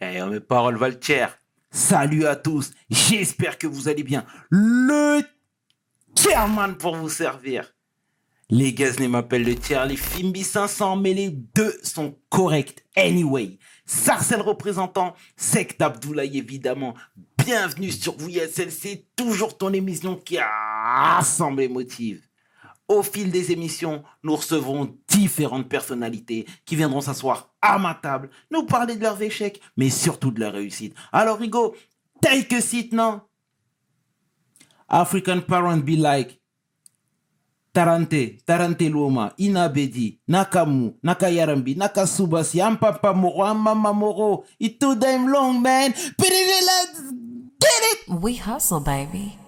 Eh, mes paroles valent cher. Salut à tous, j'espère que vous allez bien. Le chairman pour vous servir. Les Gaznés m'appellent le tiers, les Fimbi 500, mais les deux sont corrects anyway. Sarcel représentant, Sect Abdoulaye évidemment. Bienvenue sur VSL, c'est toujours ton émission qui rassemble les motifs. Au fil des émissions, nous recevrons différentes personnalités qui viendront s'asseoir à ma table, nous parler de leurs échecs, mais surtout de leurs réussites. Alors, Rigo, take a seat now. African parent be like Tarante, Tarante Loma, Inabedi, Nakamu, Nakayarambi, Nakasubasi, Ampapa Moro, Amama Moro. It's too damn long, man. Let's get it. We hustle, baby.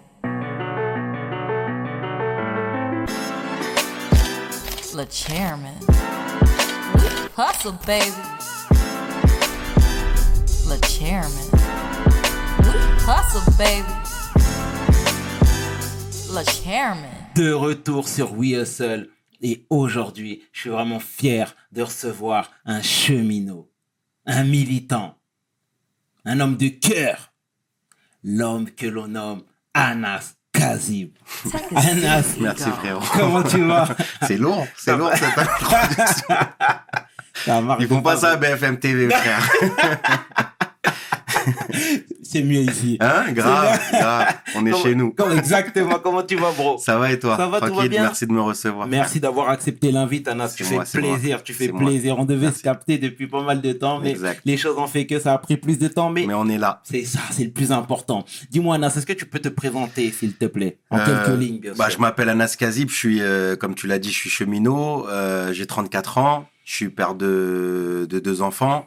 De retour sur We Hustle. Et aujourd'hui, je suis vraiment fier de recevoir un cheminot, un militant, un homme de cœur, l'homme que l'on nomme Anas Kazib. Anas, Merci frérot. comment tu vas? C'est lourd, c'est lourd cette introduction. Ils font pas ça à BFM TV, frère. C'est mieux ici. Hein Grave, grave. On est Comment- chez nous. comment- exactement. Comment tu vas, bro? Ça va et toi? Ça va, tout va bien? merci de me recevoir. Merci d'avoir accepté l'invite, Anas. Tu fais moi, c'est moi. plaisir, tu fais moi. plaisir. On devait se capter depuis pas mal de temps, mais Exact. les choses ont fait que ça a pris plus de temps. Mais, Mais on est là. c'est ça, c'est le plus important. Dis-moi, Anas, est-ce que tu peux te présenter, s'il te plaît, en Euh, quelques lignes, bien Bah, sûr. je m'appelle Anas Kazib, je suis, euh, comme tu l'as dit, je suis cheminot, euh, j'ai 34 ans, je suis père de, de deux enfants,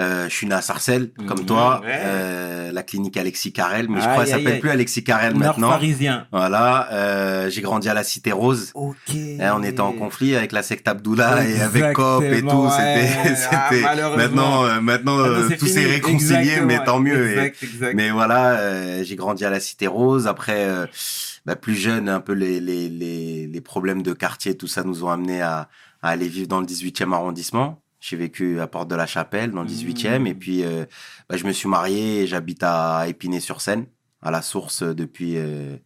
euh, je suis né à Sarcelles, comme Mhm, toi, ouais. euh, la clinique Alexis Carrel, mais je crois qu'elle s'appelle plus Alexis Carrel Nord maintenant. parisien. Voilà, euh, j'ai grandi à la Cité Rose. Ok. Hein, on était en conflit avec la secte Abdullah et avec Cop et tout. ouais. C'était, Ah, c'était. malheureusement. maintenant, euh, maintenant, Ah non, euh, tout s'est réconcilié, Exactement, mais tant mieux. Et- Exact, mais voilà, euh, j'ai grandi à la Cité Rose. Après, euh, bah, plus jeune, un peu les, les, les, les problèmes de quartier, tout ça nous ont amené à, à aller vivre dans le 18e arrondissement. J'ai vécu à Porte de la Chapelle, dans le 18e. Mmh. Et puis, euh, bah, je me suis marié et j'habite à Épinay-sur-Seine, à la source depuis, euh,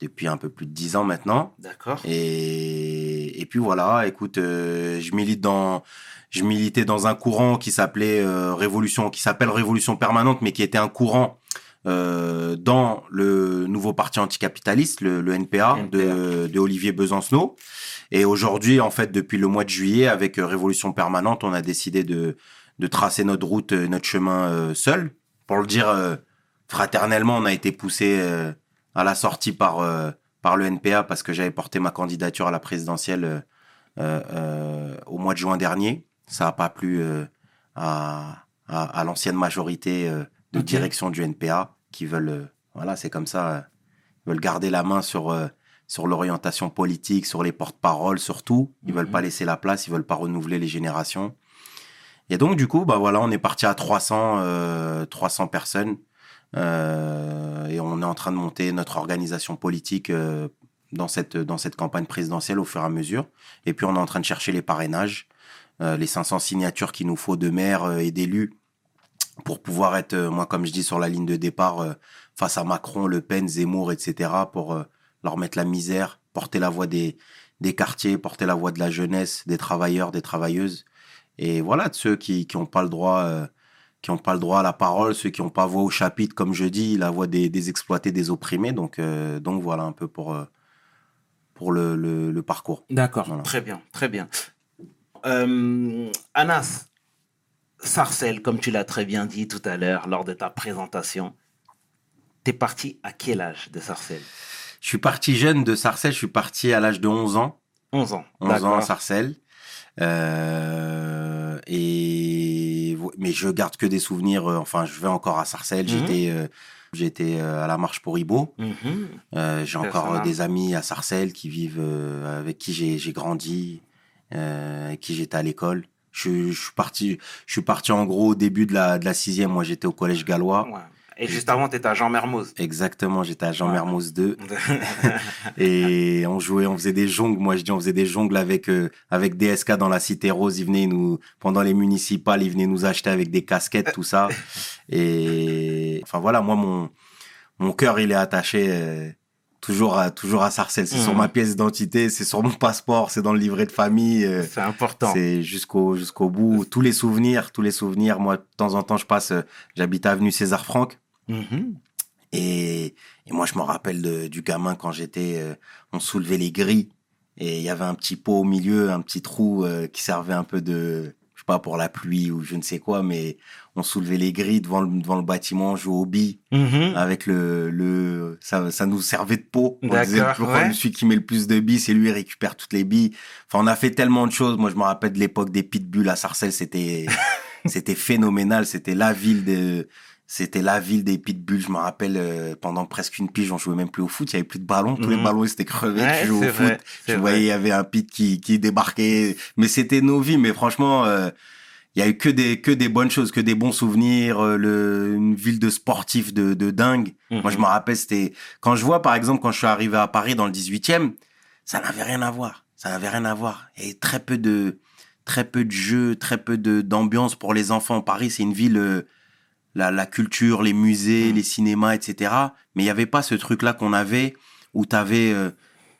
depuis un peu plus de 10 ans maintenant. D'accord. Et, et puis voilà, écoute, euh, je milite dans, je militais dans un courant qui s'appelait euh, Révolution, qui s'appelle Révolution permanente, mais qui était un courant euh, dans le nouveau parti anticapitaliste, le, le NPA, De, de Olivier Besancenot. Et aujourd'hui, en fait, depuis le mois de juillet, avec euh, Révolution permanente, on a décidé de, de tracer notre route, euh, notre chemin euh, seul. Pour le dire fraternellement, on a été poussé à la sortie par par le NPA parce que j'avais porté ma candidature à la présidentielle euh, euh, euh, au mois de juin dernier. Ça n'a pas plu à, à, à l'ancienne majorité euh, de direction du NPA qui veulent, euh, voilà, c'est comme ça, euh, ils veulent garder la main sur euh, sur l'orientation politique, sur les porte-paroles, surtout. Ils Mhm. veulent pas laisser la place, ils veulent pas renouveler les générations. Et donc, du coup, bah voilà, on est parti à 300, euh, 300 personnes. Euh, et on est en train de monter notre organisation politique euh, dans, cette, dans cette campagne présidentielle au fur et à mesure. Et puis, on est en train de chercher les parrainages, les 500 signatures qu'il nous faut de maires et d'élus pour pouvoir être, euh, moi, comme je dis, sur la ligne de départ euh, face à Macron, Le Pen, Zemmour, etc., pour euh, leur mettre la misère, porter la voix des, des quartiers, porter la voix de la jeunesse, des travailleurs, des travailleuses. Et voilà, de ceux qui n'ont pas le droit... euh, qui n'ont pas le droit à la parole, ceux qui n'ont pas voix au chapitre, comme je dis, la voix des, des exploités, des opprimés. Donc, euh, donc voilà un peu pour, euh, pour le, le, le parcours. D'accord, Voilà. très bien, très bien. Anas, Sarcelles, comme tu l'as très bien dit tout à l'heure lors de ta présentation, t'es parti à quel âge de Sarcelles? Je suis parti jeune de Sarcelles, je suis parti à l'âge de 11 ans. 11 ans. 11 ans à. Sarcelles. Euh, et mais je garde que des souvenirs. euh, Enfin, je vais encore à Sarcelles. Mhm. J'étais, euh, j'étais euh, à la marche pour Ibo. Mhm. Euh, j'ai encore des amis à Sarcelles qui vivent, avec qui j'ai, grandi, avec qui j'étais à l'école. Je, je suis parti, je suis parti en gros au début de la, de la sixième. Moi, j'étais au collège gallois. Ouais. Et juste avant, t'étais à Jean Mermoz. Exactement, j'étais à Jean Mermoz 2. et on jouait, on faisait des jongles. Moi, je dis, on faisait des jongles avec, euh, avec DSK dans la Cité Rose. Ils venaient nous, pendant les municipales, ils venaient nous acheter avec des casquettes, tout ça. Et, enfin voilà, moi, mon, mon cœur, il est attaché, euh, toujours à, toujours à Sarcelles. C'est sur ma pièce d'identité, c'est sur mon passeport, c'est dans le livret de famille. euh, C'est important. c'est jusqu'au jusqu'au bout. Tous les souvenirs, tous les souvenirs. Moi, de temps en temps, je passe. euh, J'habite avenue César Franck. Mhm. Et, et moi, je me rappelle de- du gamin quand j'étais. euh, on soulevait les grilles et il y avait un petit pot au milieu, un petit trou euh, qui servait un peu de, sais pas, pour la pluie ou je ne sais quoi, mais on soulevait les grilles devant le, devant le bâtiment, on jouait au billes Mhm. avec le, le ça, ça nous servait de pot. On disait ouais. celui qui met le plus de billes, c'est lui, il récupère toutes les billes. Enfin, on a fait tellement de choses. Moi, je me rappelle de l'époque des pitbulls à Sarcelles, c'était, c'était phénoménal. C'était la ville de, c'était la ville des pitbulls. Je me rappelle, euh, pendant presque une pige, on jouait même plus au foot. Il y avait plus de ballons. Tous les Mhm. ballons, ils étaient crevés. Ouais, tu jouais au foot. vrai, c'est voyais, il y avait un pit qui, qui débarquait. Mais c'était nos vies. Mais franchement, euh, il y a eu que des, que des bonnes choses, que des bons souvenirs, euh, le, une ville de sportifs de, de dingue. Moi, je me rappelle, c'était, quand je vois, par exemple, quand je suis arrivé à Paris dans le 18e, ça n'avait rien à voir. Ça n'avait rien à voir. Et très peu de, très peu de jeux, très peu de, d'ambiance pour les enfants. Paris, c'est une ville, euh, la, la culture, les musées, Mhm. les cinémas, etc. Mais il n'y avait pas ce truc-là qu'on avait où tu avais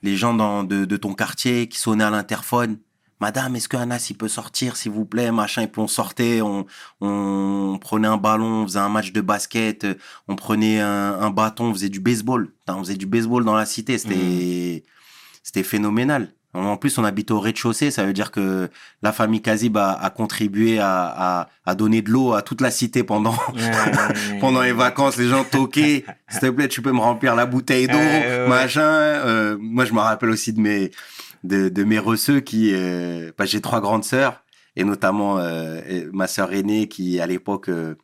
les gens dans, de, de ton quartier qui sonnaient à l'interphone. Madame, est-ce que Anas, il peut sortir, s'il vous plaît, machin. Et puis on sortait, on, on prenait un ballon, on faisait un match de basket, euh, on prenait un, un bâton, on faisait du baseball. Putain, On faisait du baseball dans la cité, c'était, c'était phénoménal. En plus, on habite au rez-de-chaussée, ça veut dire que la famille Kazib a, a contribué à, à, à donner de l'eau à toute la cité pendant, les vacances, les gens toquaient. S'il te plaît, tu peux me remplir la bouteille d'eau, Ouais, machin. Euh, moi, je me rappelle aussi de mes de, de mes receux qui, euh, bah, j'ai trois grandes sœurs et notamment euh, ma sœur aînée qui à l'époque, euh,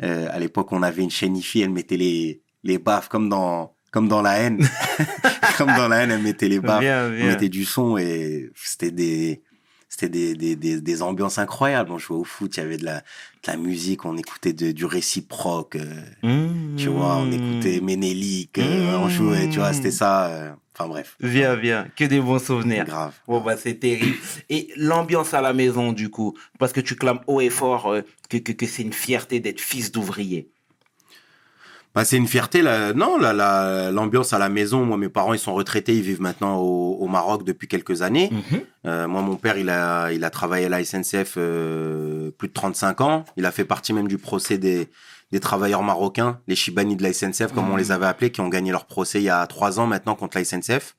à l'époque, on avait une chaîne IFI, elle mettait les les baffes comme dans comme dans la haine, comme dans la haine, elle mettait les baffes Bien, on mettait du son et c'était des c'était des, des, des, des ambiances incroyables. On jouait au foot, il y avait de la, de la musique, on écoutait de, du réciproque, euh, Mmh. tu vois, on écoutait Ménélique, euh, on jouait, tu vois, c'était ça. euh, Enfin bref, Bien, bien. Que des bons souvenirs. grave. Bon, bah, c'est terrible. Et l'ambiance à la maison, du coup, parce que tu clames haut et fort que, que, que c'est une fierté d'être fils d'ouvrier. Bah, c'est une fierté. Là. Non, la- l'ambiance à la maison. Moi, mes parents, ils sont retraités. Ils vivent maintenant au, au Maroc depuis quelques années. Mhm. Euh, moi, mon père, il a, il a travaillé à la SNCF euh, plus de 35 ans. Il a fait partie même du procès des, des travailleurs marocains, les Chibani de la SNCF, comme on les avait appelés, qui ont gagné leur procès il y a trois ans maintenant contre la SNCF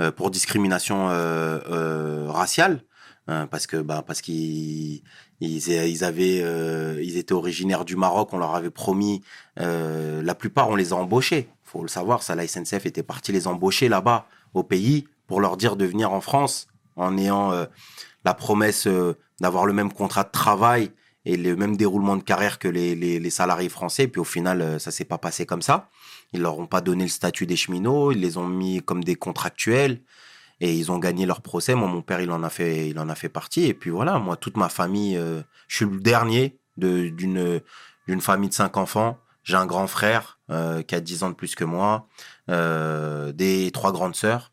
euh, pour discrimination raciale. Euh, parce que bah parce qu'ils ils, ils avaient euh, ils étaient originaires du Maroc on leur avait promis euh, la plupart on les a embauchés faut le savoir ça la SNCF était parti les embaucher là-bas au pays pour leur dire de venir en France en ayant euh, la promesse euh, d'avoir le même contrat de travail et le même déroulement de carrière que les, les, les salariés français. Puis au final, euh, ça s'est pas passé comme ça. Ils leur ont pas donné le statut des cheminots, ils les ont mis comme des contractuels et ils ont gagné leur procès. Moi, mon père, il en a fait, il en a fait partie. Et puis voilà, moi, toute ma famille, euh, je suis le dernier de- d'une d'une famille de cinq enfants. J'ai un grand frère euh, qui a 10 ans de plus que moi, euh, des trois grandes sœurs.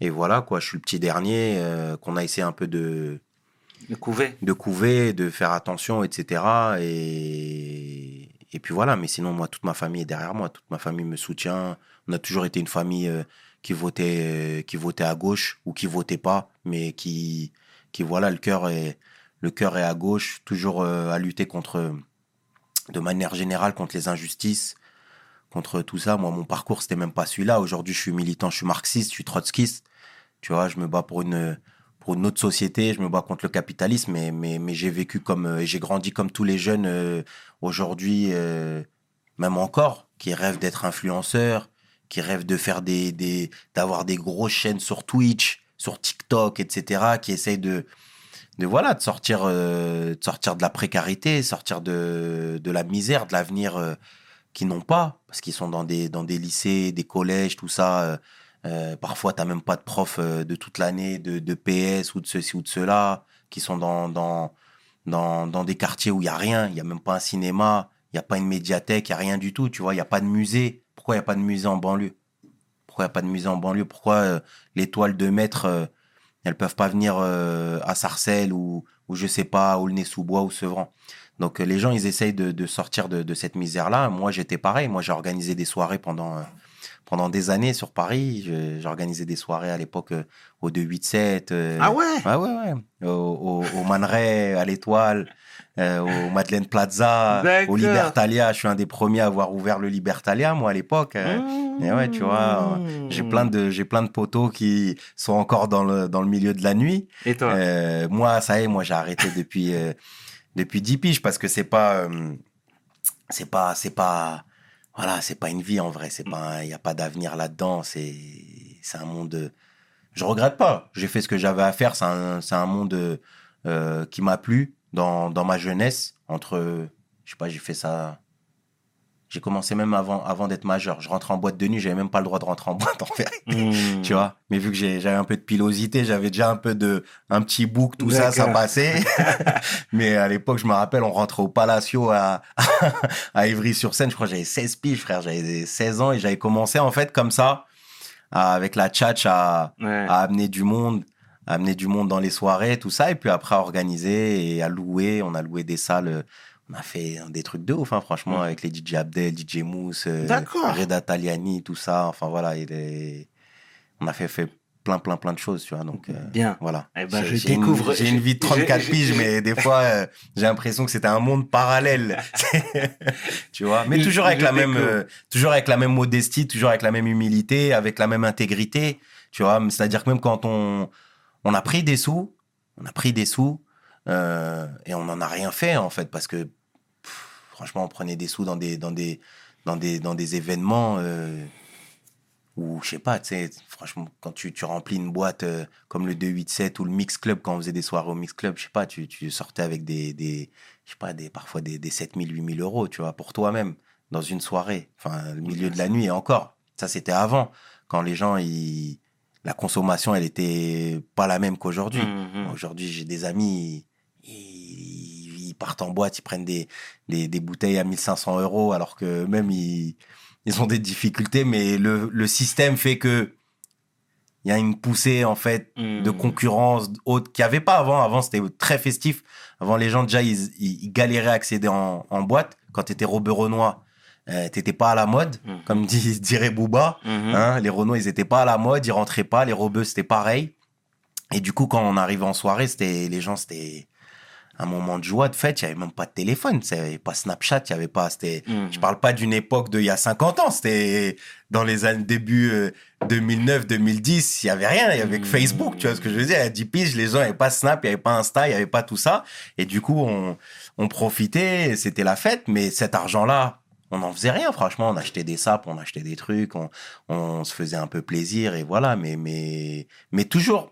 Et voilà, quoi, je suis le petit dernier qu'on a essayé un peu de, Le couvet. de couver, de faire attention, etc. Et, et puis voilà, mais sinon, moi, toute ma famille est derrière moi, toute ma famille me soutient. On a toujours été une famille qui votait, euh, qui votait à gauche ou qui votait pas, mais qui, qui voilà, le cœur est, le cœur est à gauche, toujours euh, à lutter contre, de manière générale, contre les injustices, contre tout ça. Moi, mon parcours, c'était même pas celui-là. Aujourd'hui, je suis militant, je suis marxiste, je suis trotskiste. Tu vois, je me bats pour une, pour une autre société, je me bats contre le capitalisme, mais, mais, mais j'ai vécu comme, euh, et j'ai grandi comme tous les jeunes euh, aujourd'hui, même encore, qui rêvent d'être influenceurs, qui rêvent de faire des, des, d'avoir des grosses chaînes sur Twitch, sur TikTok, etc., qui essayent de, de voilà, de sortir, euh, de sortir de la précarité, sortir de, de la misère, de l'avenir euh, qu'ils n'ont pas, parce qu'ils sont dans des, dans des lycées, des collèges, tout ça. euh, euh, parfois, t'as même pas de prof de toute l'année, de, de PS ou de ceci ou de cela, qui sont dans, dans, dans, dans des quartiers où il y a rien, il y a même pas un cinéma, Il n'y a pas une médiathèque, il n'y a rien du tout, tu vois. Il n'y a pas de musée. Pourquoi il n'y a pas de musée en banlieue? Pourquoi il n'y a pas de musée en banlieue? Pourquoi euh, les toiles de maître, euh, elles peuvent pas venir euh, à Sarcelles ou, ou je sais pas, ou le nez sous bois ou Sevran? Donc euh, les gens, ils essayent de, de sortir de, de cette misère-là. Moi, j'étais pareil. Moi, j'ai organisé des soirées pendant, pendant des années sur Paris. Organisé des soirées à l'époque euh, au 287. euh, Ah ouais? Ouais, ouais, ouais. Au, au, à l'Étoile, au Madeleine Plaza, au Libertalia. Je suis un des premiers à avoir ouvert le Libertalia, moi, à l'époque. euh. et ouais, tu vois, Mmh. J'ai plein de j'ai plein de poteaux qui sont encore dans le dans le milieu de la nuit. Et toi? Euh, moi, ça y est, moi j'ai arrêté depuis euh, depuis 10 piges parce que c'est pas euh, c'est pas c'est pas voilà, c'est pas une vie en vrai, c'est pas il y a pas d'avenir là-dedans, c'est c'est un monde euh, je regrette pas. J'ai fait ce que j'avais à faire, c'est un c'est un monde euh, qui m'a plu dans dans ma jeunesse entre je sais pas, j'ai fait ça j'ai commencé même avant avant d'être majeur. Je rentrais en boîte de nuit, j'avais même pas le droit de rentrer en boîte en fait Mmh. tu vois? Mais vu que j'avais un peu de pilosité, j'avais déjà un peu de, un petit bouc, tout ça, ça passait. Mais à l'époque, je me rappelle, on rentrait au Palacio à, à Ivry-sur-Seine. Je crois que j'avais 16 piges, frère. J'avais 16 ans et j'avais commencé, en fait, comme ça, à- avec la tchatch à, Ouais. à amener du monde, amener du monde dans les soirées, tout ça. Et puis après, à organiser et à louer. On a loué des salles. euh, On a fait des trucs de ouf, hein, franchement, Mm. avec les DJ Abdel, DJ Mousse, euh. Reda Taliani, tout ça. Enfin, voilà. il est- On a fait, fait plein, plein, plein de choses, tu vois. Donc, euh, Bien. voilà. Eh ben, J'ai- je découvre- J'ai une, vie de 34 j'ai- piges, mais des fois, euh, j'ai l'impression que c'était un monde parallèle. tu vois? Mais Je- toujours avec je la même, euh, toujours avec la même modestie, toujours avec la même humilité, avec la même intégrité. Tu vois? C'est-à-dire que même quand on, on a pris des sous, on a pris des sous, euh, et on n'en a rien fait, en fait, parce que, pff, franchement, on prenait des sous dans des, dans des, dans des, dans des événements, euh, ou je sais pas, tu sais, franchement, quand tu, tu remplis une boîte euh, comme le 287 ou le Mix Club, quand on faisait des soirées au Mix Club, je sais pas, tu, tu sortais avec des, des je sais pas, des, parfois des, des 7000, 8000 euros, tu vois, pour toi-même, dans une soirée, enfin, le milieu de la nuit et encore. Ça, c'était avant, quand les gens, ils, la consommation, elle était pas la même qu'aujourd'hui. Mhm. Aujourd'hui, j'ai des amis, ils, ils partent en boîte, ils prennent des, des, des bouteilles à 1500 euros, alors que même ils, ils ont des difficultés, mais le, le système fait que il y a une poussée, en fait, de Mhm. concurrence haute qu'il n'y avait pas avant. Avant, c'était très festif. Avant, les gens, déjà, ils, ils, ils galéraient à accéder en, en boîte. Quand tu étais Robert Renoir, euh, t'étais pas à la mode, Mhm. comme dit, dirait Booba. Mhm. Hein, les Renault, ils étaient pas à la mode, ils rentraient pas. Les Robeux, c'était pareil. Et du coup, quand on arrivait en soirée, c'était les gens, c'était un moment de joie, de fête. Il y avait même pas de téléphone, il y avait pas Snapchat, il y avait pas. C'était. Mhm. Je parle pas d'une époque d'il y a 50 ans. C'était dans les années début euh, 2009, 2010. Il y avait rien. Il y avait que Mhm. Facebook. Tu vois ce que je veux dire À 10 piges, les gens n'avaient pas Snap, il y avait pas Insta, il y avait pas tout ça. Et du coup, on, on profitait. C'était la fête. Mais cet argent-là, on n'en faisait rien. Franchement, on achetait des sapes, on achetait des trucs, on, se faisait un peu plaisir et voilà. Mais toujours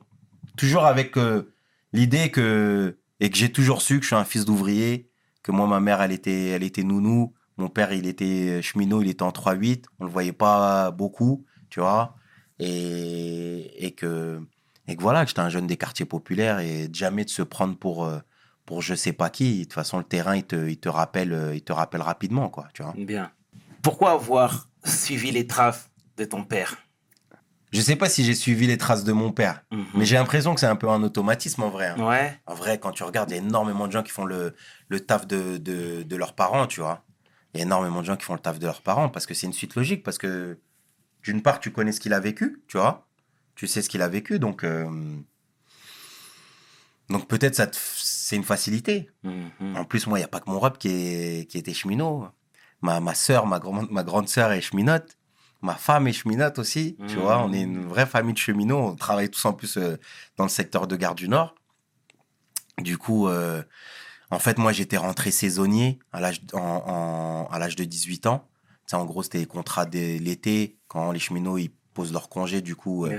toujours avec euh, l'idée que et que j'ai toujours su que je suis un fils d'ouvrier, que moi ma mère elle était elle était nounou, mon père il était cheminot, il était en 3-8, on le voyait pas beaucoup, tu vois, et et que et que voilà que j'étais un jeune des quartiers populaires et jamais de se prendre pour euh, pour je sais pas qui. De toute façon le terrain il te il te rappelle euh, il te rappelle rapidement quoi, tu vois. Bien. Pourquoi avoir suivi les traces de ton père? Je sais pas si j'ai suivi les traces de mon père, Mhm. mais j'ai l'impression que c'est un peu un automatisme en vrai. hein. Ouais. En vrai, quand tu regardes, il y a énormément de gens qui font le, le taf de, de, de leurs parents, tu vois. Il y a énormément de gens qui font le taf de leurs parents parce que c'est une suite logique. Parce que, d'une part, tu connais ce qu'il a vécu, tu vois. Tu sais ce qu'il a vécu, donc. euh, donc peut-être ça te c'est une facilité. Mhm. En plus, moi, il n'y a pas que mon rep qui, est, qui était cheminot. Ma, ma soeur, ma, grande ma grande sœur est cheminote. Ma femme est cheminote aussi. Tu Mhm. vois, on est une vraie famille de cheminots. On travaille tous en plus euh, dans le secteur de Gare du Nord. Du coup, euh, en fait, moi, j'étais rentré saisonnier à l'âge en, en- à l'âge de 18 ans. Sais, en gros, c'était les contrats de l'été, quand les cheminots ils posent leur congé. Du coup, euh,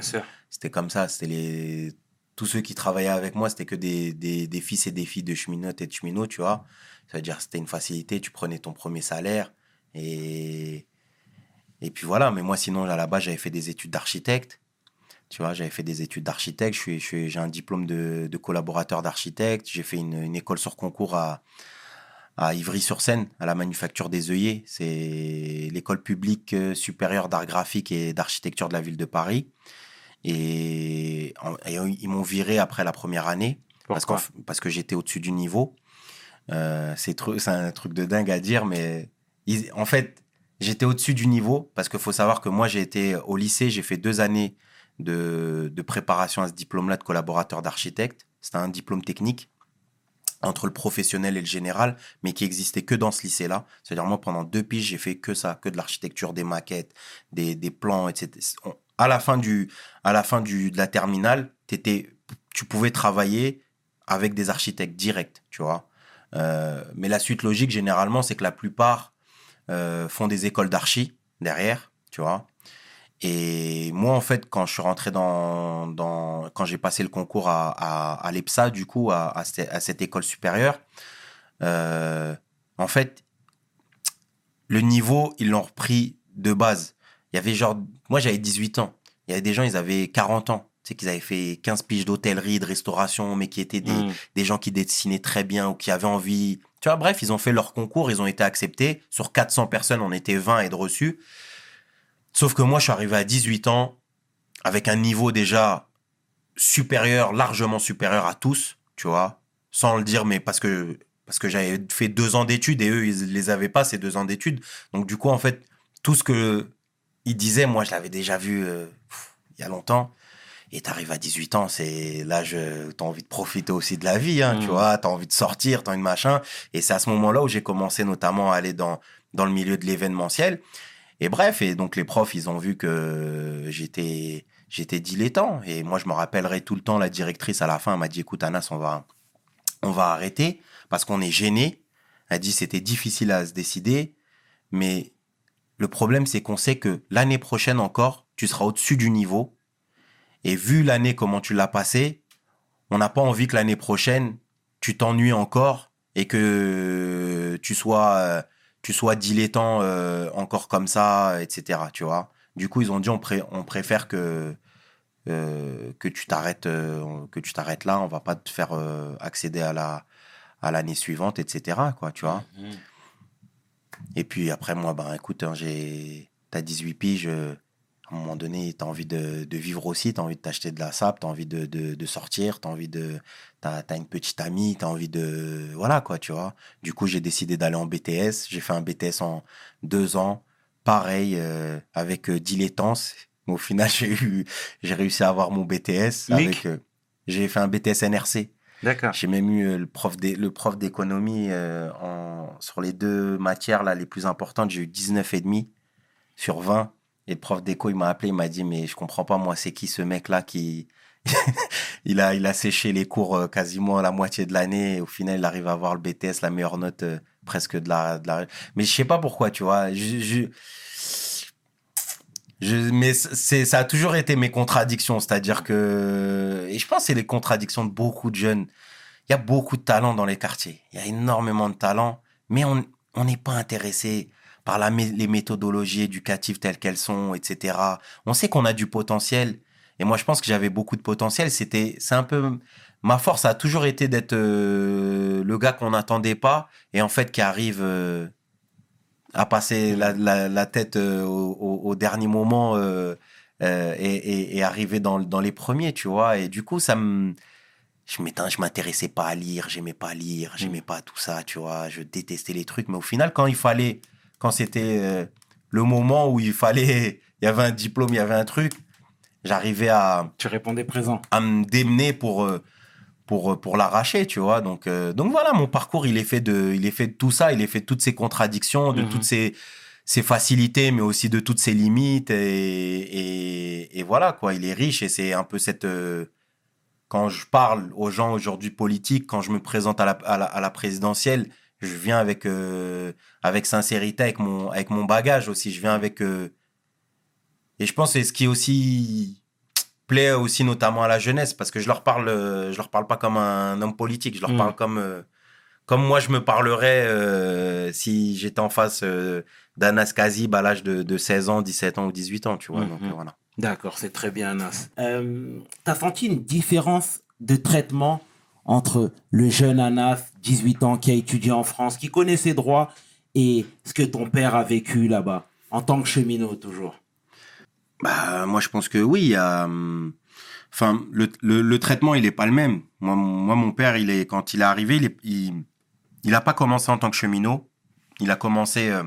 c'était comme ça. C'était les tous ceux qui travaillaient avec moi, c'était que des, des, fils et des filles de cheminotes et de cheminots, tu vois. Ça veut dire que c'était une facilité. Tu prenais ton premier salaire et et puis voilà. Mais moi, sinon, à la base, j'avais fait des études d'architecte. Tu vois, j'avais fait des études d'architecte. Suis, je suis, j'ai un diplôme de, collaborateur d'architecte. J'ai fait une, école sur concours à, à Ivry-sur-Seine, à la manufacture des œillets. C'est l'école publique euh, supérieure d'art graphique et d'architecture de la ville de Paris. Et, ils m'ont viré après la première année parce, qu'en- parce que j'étais au-dessus du niveau. Euh, c'est un truc de dingue à dire, mais ils- en fait, j'étais au-dessus du niveau parce qu'il faut savoir que moi, j'ai été au lycée, j'ai fait deux années de, de préparation à ce diplôme-là de collaborateur d'architecte. C'était un diplôme technique entre le professionnel et le général, mais qui existait que dans ce lycée-là. C'est-à-dire, moi, pendant deux piges, j'ai fait que ça, que de l'architecture, des maquettes, des, des plans, etc. On- à la fin, du, à la fin du, de la terminale, t'étais- tu pouvais travailler avec des architectes directs, tu vois. Euh, mais la suite logique, généralement, c'est que la plupart euh, font des écoles d'archi derrière, tu vois. Et moi, en fait, quand je suis rentré dans, dans quand j'ai passé le concours à, à, l'EPSA, du coup, à, à cette école supérieure, euh, en fait, le niveau, ils l'ont repris de base. Il y avait genre, moi j'avais 18 ans. Il y avait des gens, ils avaient 40 ans. Sais qu'ils avaient fait 15 piges d'hôtellerie, de restauration, mais qui étaient des, Mm. des gens qui dessinaient très bien ou qui avaient envie. Tu vois, bref, ils ont fait leur concours, ils ont été acceptés. Sur 400 personnes, on était 20 et de reçus. Sauf que moi, je suis arrivé à 18 ans avec un niveau déjà supérieur, largement supérieur à tous, tu vois, sans le dire, mais parce que parce que j'avais fait deux ans d'études et eux, ils les avaient pas ces deux ans d'études. Donc du coup, en fait, tout ce que ils disaient, moi, je l'avais déjà vu euh, pff, il y a longtemps. Et t'arrives à 18 ans, c'est l'âge, euh, t'as envie de profiter aussi de la vie, hein, tu Mm. vois, t'as envie de sortir, t'as envie de machin. Et c'est à ce moment-là où j'ai commencé notamment à aller dans, dans le milieu de l'événementiel. Et bref, et donc les profs, ils ont vu que j'étais, j'étais dilettant. Et moi, je me rappellerai tout le temps, la directrice à la fin m'a dit, écoute, Anas, on va, on va arrêter parce qu'on est gêné. Elle dit, c'était difficile à se décider, mais le problème, c'est qu'on sait que l'année prochaine encore, tu seras au-dessus du niveau. Et vu l'année, comment tu l'as passée, on n'a pas envie que l'année prochaine, tu t'ennuies encore et que tu sois, euh, tu dilettant euh, encore comme ça, etc. Tu vois. Du coup, ils ont dit on, pré- on préfère que euh, que tu t'arrêtes que tu t'arrêtes là. On va pas te faire accéder à la à l'année suivante, etc. Tu vois. Mhm. Et puis après, moi, ben écoute, hein, j'ai. T'as 18 piges. euh, À un moment donné, t'as envie de, de vivre aussi, t'as envie de t'acheter de la sap, t'as envie de, de, de sortir, t'as envie de. T'as as une petite amie, t'as envie de. Voilà, quoi, tu vois. Du coup, j'ai décidé d'aller en BTS. J'ai fait un BTS en deux ans. Pareil, euh, avec euh, dilettance. Au final, j'ai eu, j'ai réussi à avoir mon BTS. Avec, euh, j'ai fait un BTS NRC. D'accord. J'ai même eu euh, le prof d'économie euh, en sur les deux matières là les plus importantes, j'ai eu 19 et demi sur 20 et le prof d'éco, il m'a appelé, il m'a dit mais je comprends pas moi, c'est qui ce mec là qui il a il a séché les cours euh, quasiment la moitié de l'année et au final il arrive à avoir le BTS la meilleure note euh, presque de la de la mais je sais pas pourquoi, tu vois, mais ça a toujours été mes contradictions, c'est-à-dire que, et je pense que c'est les contradictions de beaucoup de jeunes. Il y a beaucoup de talent dans les quartiers. Il y a énormément de talent, mais on, n'est pas intéressé par les méthodologies éducatives telles qu'elles sont, etc. On sait qu'on a du potentiel. Et moi, je pense que j'avais beaucoup de potentiel. C'était, c'est un peu, ma force a toujours été d'être euh, le gars qu'on n'attendait pas et en fait qui arrive euh, à passer la, la, la tête euh, au, dernier moment euh, euh, et, et, et arriver dans, dans les premiers, tu vois. Et du coup, ça me. Je je m'intéressais pas à lire, j'aimais pas lire, j'aimais pas tout ça, tu vois. Je détestais les trucs. Mais au final, quand il fallait, quand c'était le moment où il fallait, il y avait un diplôme, il y avait un truc, j'arrivais à, Tu répondais présent. à me démener pour pour pour l'arracher tu vois. Donc euh, donc voilà mon parcours il est fait de il est fait de tout ça il est fait de toutes ces contradictions de Mhm. toutes ces ces facilités mais aussi de toutes ces limites. Et et, et voilà quoi. Il est riche et c'est un peu cette euh, quand je parle aux gens aujourd'hui politiques quand je me présente à la à la, à la présidentielle je viens avec euh, avec sincérité avec mon avec mon bagage aussi. Je viens avec euh, et je pense que c'est ce qui est aussi plaît aussi notamment à la jeunesse parce que je leur parle je leur parle pas comme un homme politique je leur Mm. parle comme euh, comme moi je me parlerais euh, si j'étais en face euh, d'Anas Kazib à l'âge de, de 16 ans 17 ans ou 18 ans tu vois Mhm. donc euh, voilà D'accord, c'est très bien, Nas. Euh, T'as senti une différence de traitement entre le jeune Anaf, 18 ans, qui a étudié en France, qui connaît ses droits, et ce que ton père a vécu là-bas, en tant que cheminot toujours? Bah, Moi, je pense que oui. Il y a, hum, enfin, le, le, traitement, il est pas le même. Moi, moi, mon père, il est, quand il est arrivé, il, est, il, il a pas commencé en tant que cheminot. Il a commencé, euh,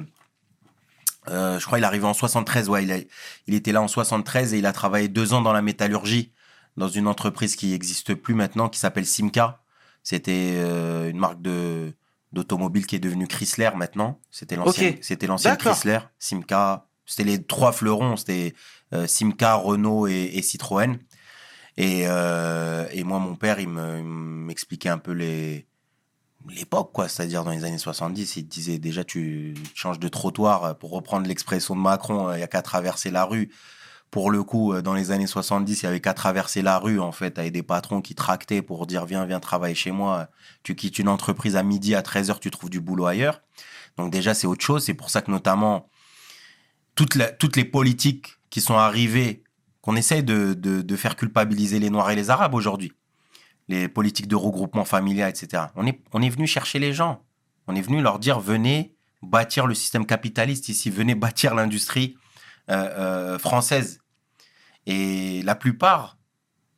euh, je crois, il est arrivé en 73. Ouais, il, il était là en 73 et il a travaillé deux ans dans la métallurgie, dans une entreprise qui n'existe plus maintenant, qui s'appelle Simca. C'était euh, une marque de d'automobile qui est devenue Chrysler maintenant. C'était l'ancien, c'était l'ancien Chrysler, Simca. C'était les trois fleurons, c'était Simca, Renault et, Citroën. Et, et moi, mon père, il m'expliquait un peu l'époque, quoi. C'est-à-dire dans les années 70, il disait déjà tu changes de trottoir, euh, pour reprendre l'expression de Macron, euh, il y a qu'à traverser la rue. Pour le coup, euh, dans les années 70, il y avait qu'à traverser la rue, en fait, avec des patrons qui tractaient pour dire viens, viens travailler chez moi. Tu quittes une entreprise à midi, à 13h, tu trouves du boulot ailleurs. Donc déjà, c'est autre chose. C'est pour ça que notamment, toutes les politiques qui sont arrivées, qu'on essaye de, de, de faire culpabiliser les Noirs et les Arabes aujourd'hui les politiques de regroupement familial, etc. On est, on est venu chercher les gens. On est venu leur dire venez bâtir le système capitaliste ici, venez bâtir l'industrie euh, euh, française. Et la plupart,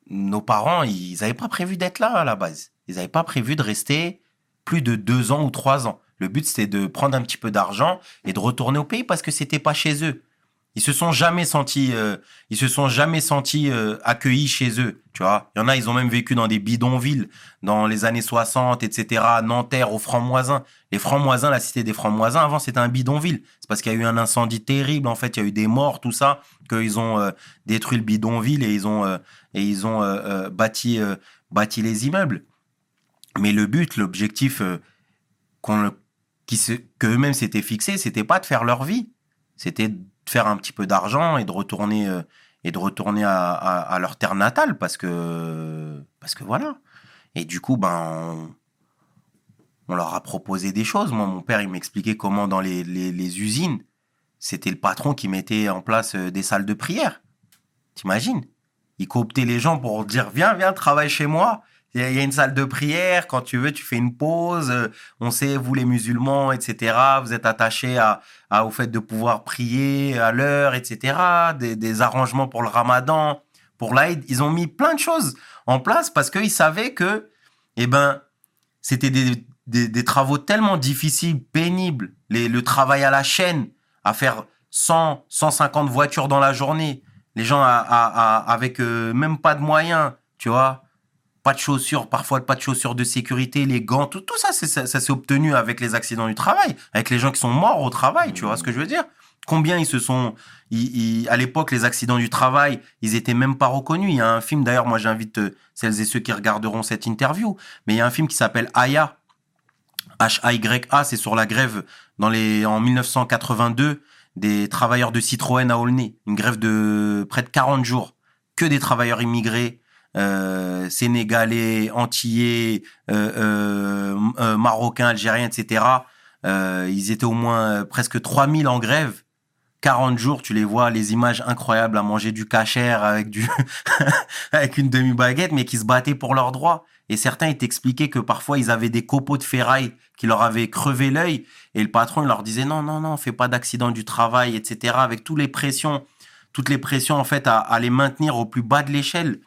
nos parents, ils n'avaient pas prévu d'être là à la base. Ils n'avaient pas prévu de rester plus de deux ans ou trois ans. Le but, c'était de prendre un petit peu d'argent et de retourner au pays parce que c'était pas chez eux. Ils se sont jamais sentis, euh, ils se sont jamais sentis euh, accueillis chez eux. Tu vois, il y en a, ils ont même vécu dans des bidonvilles dans les années 60, etc. Nanterre, aux Francs-Moisins. Les Francs-Moisins, la cité des Francs-Moisins, avant c'était un bidonville. C'est parce qu'il y a eu un incendie terrible. En fait, il y a eu des morts, tout ça, qu'ils ont euh, détruit le bidonville et ils ont et ils ont bâti bâti les immeubles. Mais le but, l'objectif qu'on qui se, que eux-mêmes s'étaient fixés, c'était pas de faire leur vie, c'était faire un petit peu d'argent et de retourner euh, et de retourner à, leur terre natale parce que parce que voilà. Et du coup, ben on, leur a proposé des choses. Moi, mon père, il m'expliquait comment dans les, les, usines, c'était le patron qui mettait en place euh, des salles de prière. T'imagines? Il cooptait les gens pour dire viens, viens, travaille chez moi. Il y a une salle de prière, quand tu veux, tu fais une pause. Euh, on sait, vous les musulmans, etc., vous êtes attachés à, au fait de pouvoir prier à l'heure, etc., des, arrangements pour le ramadan, pour l'Aïd. Ils ont mis plein de choses en place parce qu'ils savaient que, eh ben, c'était des, travaux tellement difficiles, pénibles. Les, le travail à la chaîne, à faire 100, 150 voitures dans la journée. Les gens avec euh, même pas de moyens, tu vois pas de chaussures, parfois pas de chaussures de sécurité, les gants, tout, ça, ça, ça s'est obtenu avec les accidents du travail, avec les gens qui sont morts au travail, tu vois ce que je veux dire? Combien ils se sont... à l'époque, les accidents du travail, ils étaient même pas reconnus. Il y a un film, d'ailleurs, moi j'invite euh, celles et ceux qui regarderont cette interview, mais il y a un film qui s'appelle Aya, H-A-Y-A, c'est sur la grève dans les, en 1982 des travailleurs de Citroën à Aulnay. Une grève de près de 40 jours. Que des travailleurs immigrés, euh, sénégalais, antillais, euh, euh, marocains, algériens, etc. ils étaient au moins presque 3000 en grève. 40 jours, tu les vois, les images incroyables à manger du cachère avec du avec une demi-baguette, mais qui se battaient pour leurs droits. Et certains, ils t'expliquaient que parfois, ils avaient des copeaux de ferraille qui leur avaient crevé l'œil. Et le patron, il leur disait non, non, non, fais pas d'accident du travail, etc. Avec toutes les pressions, toutes les pressions, en fait, à, à les maintenir au plus bas de l'échelle.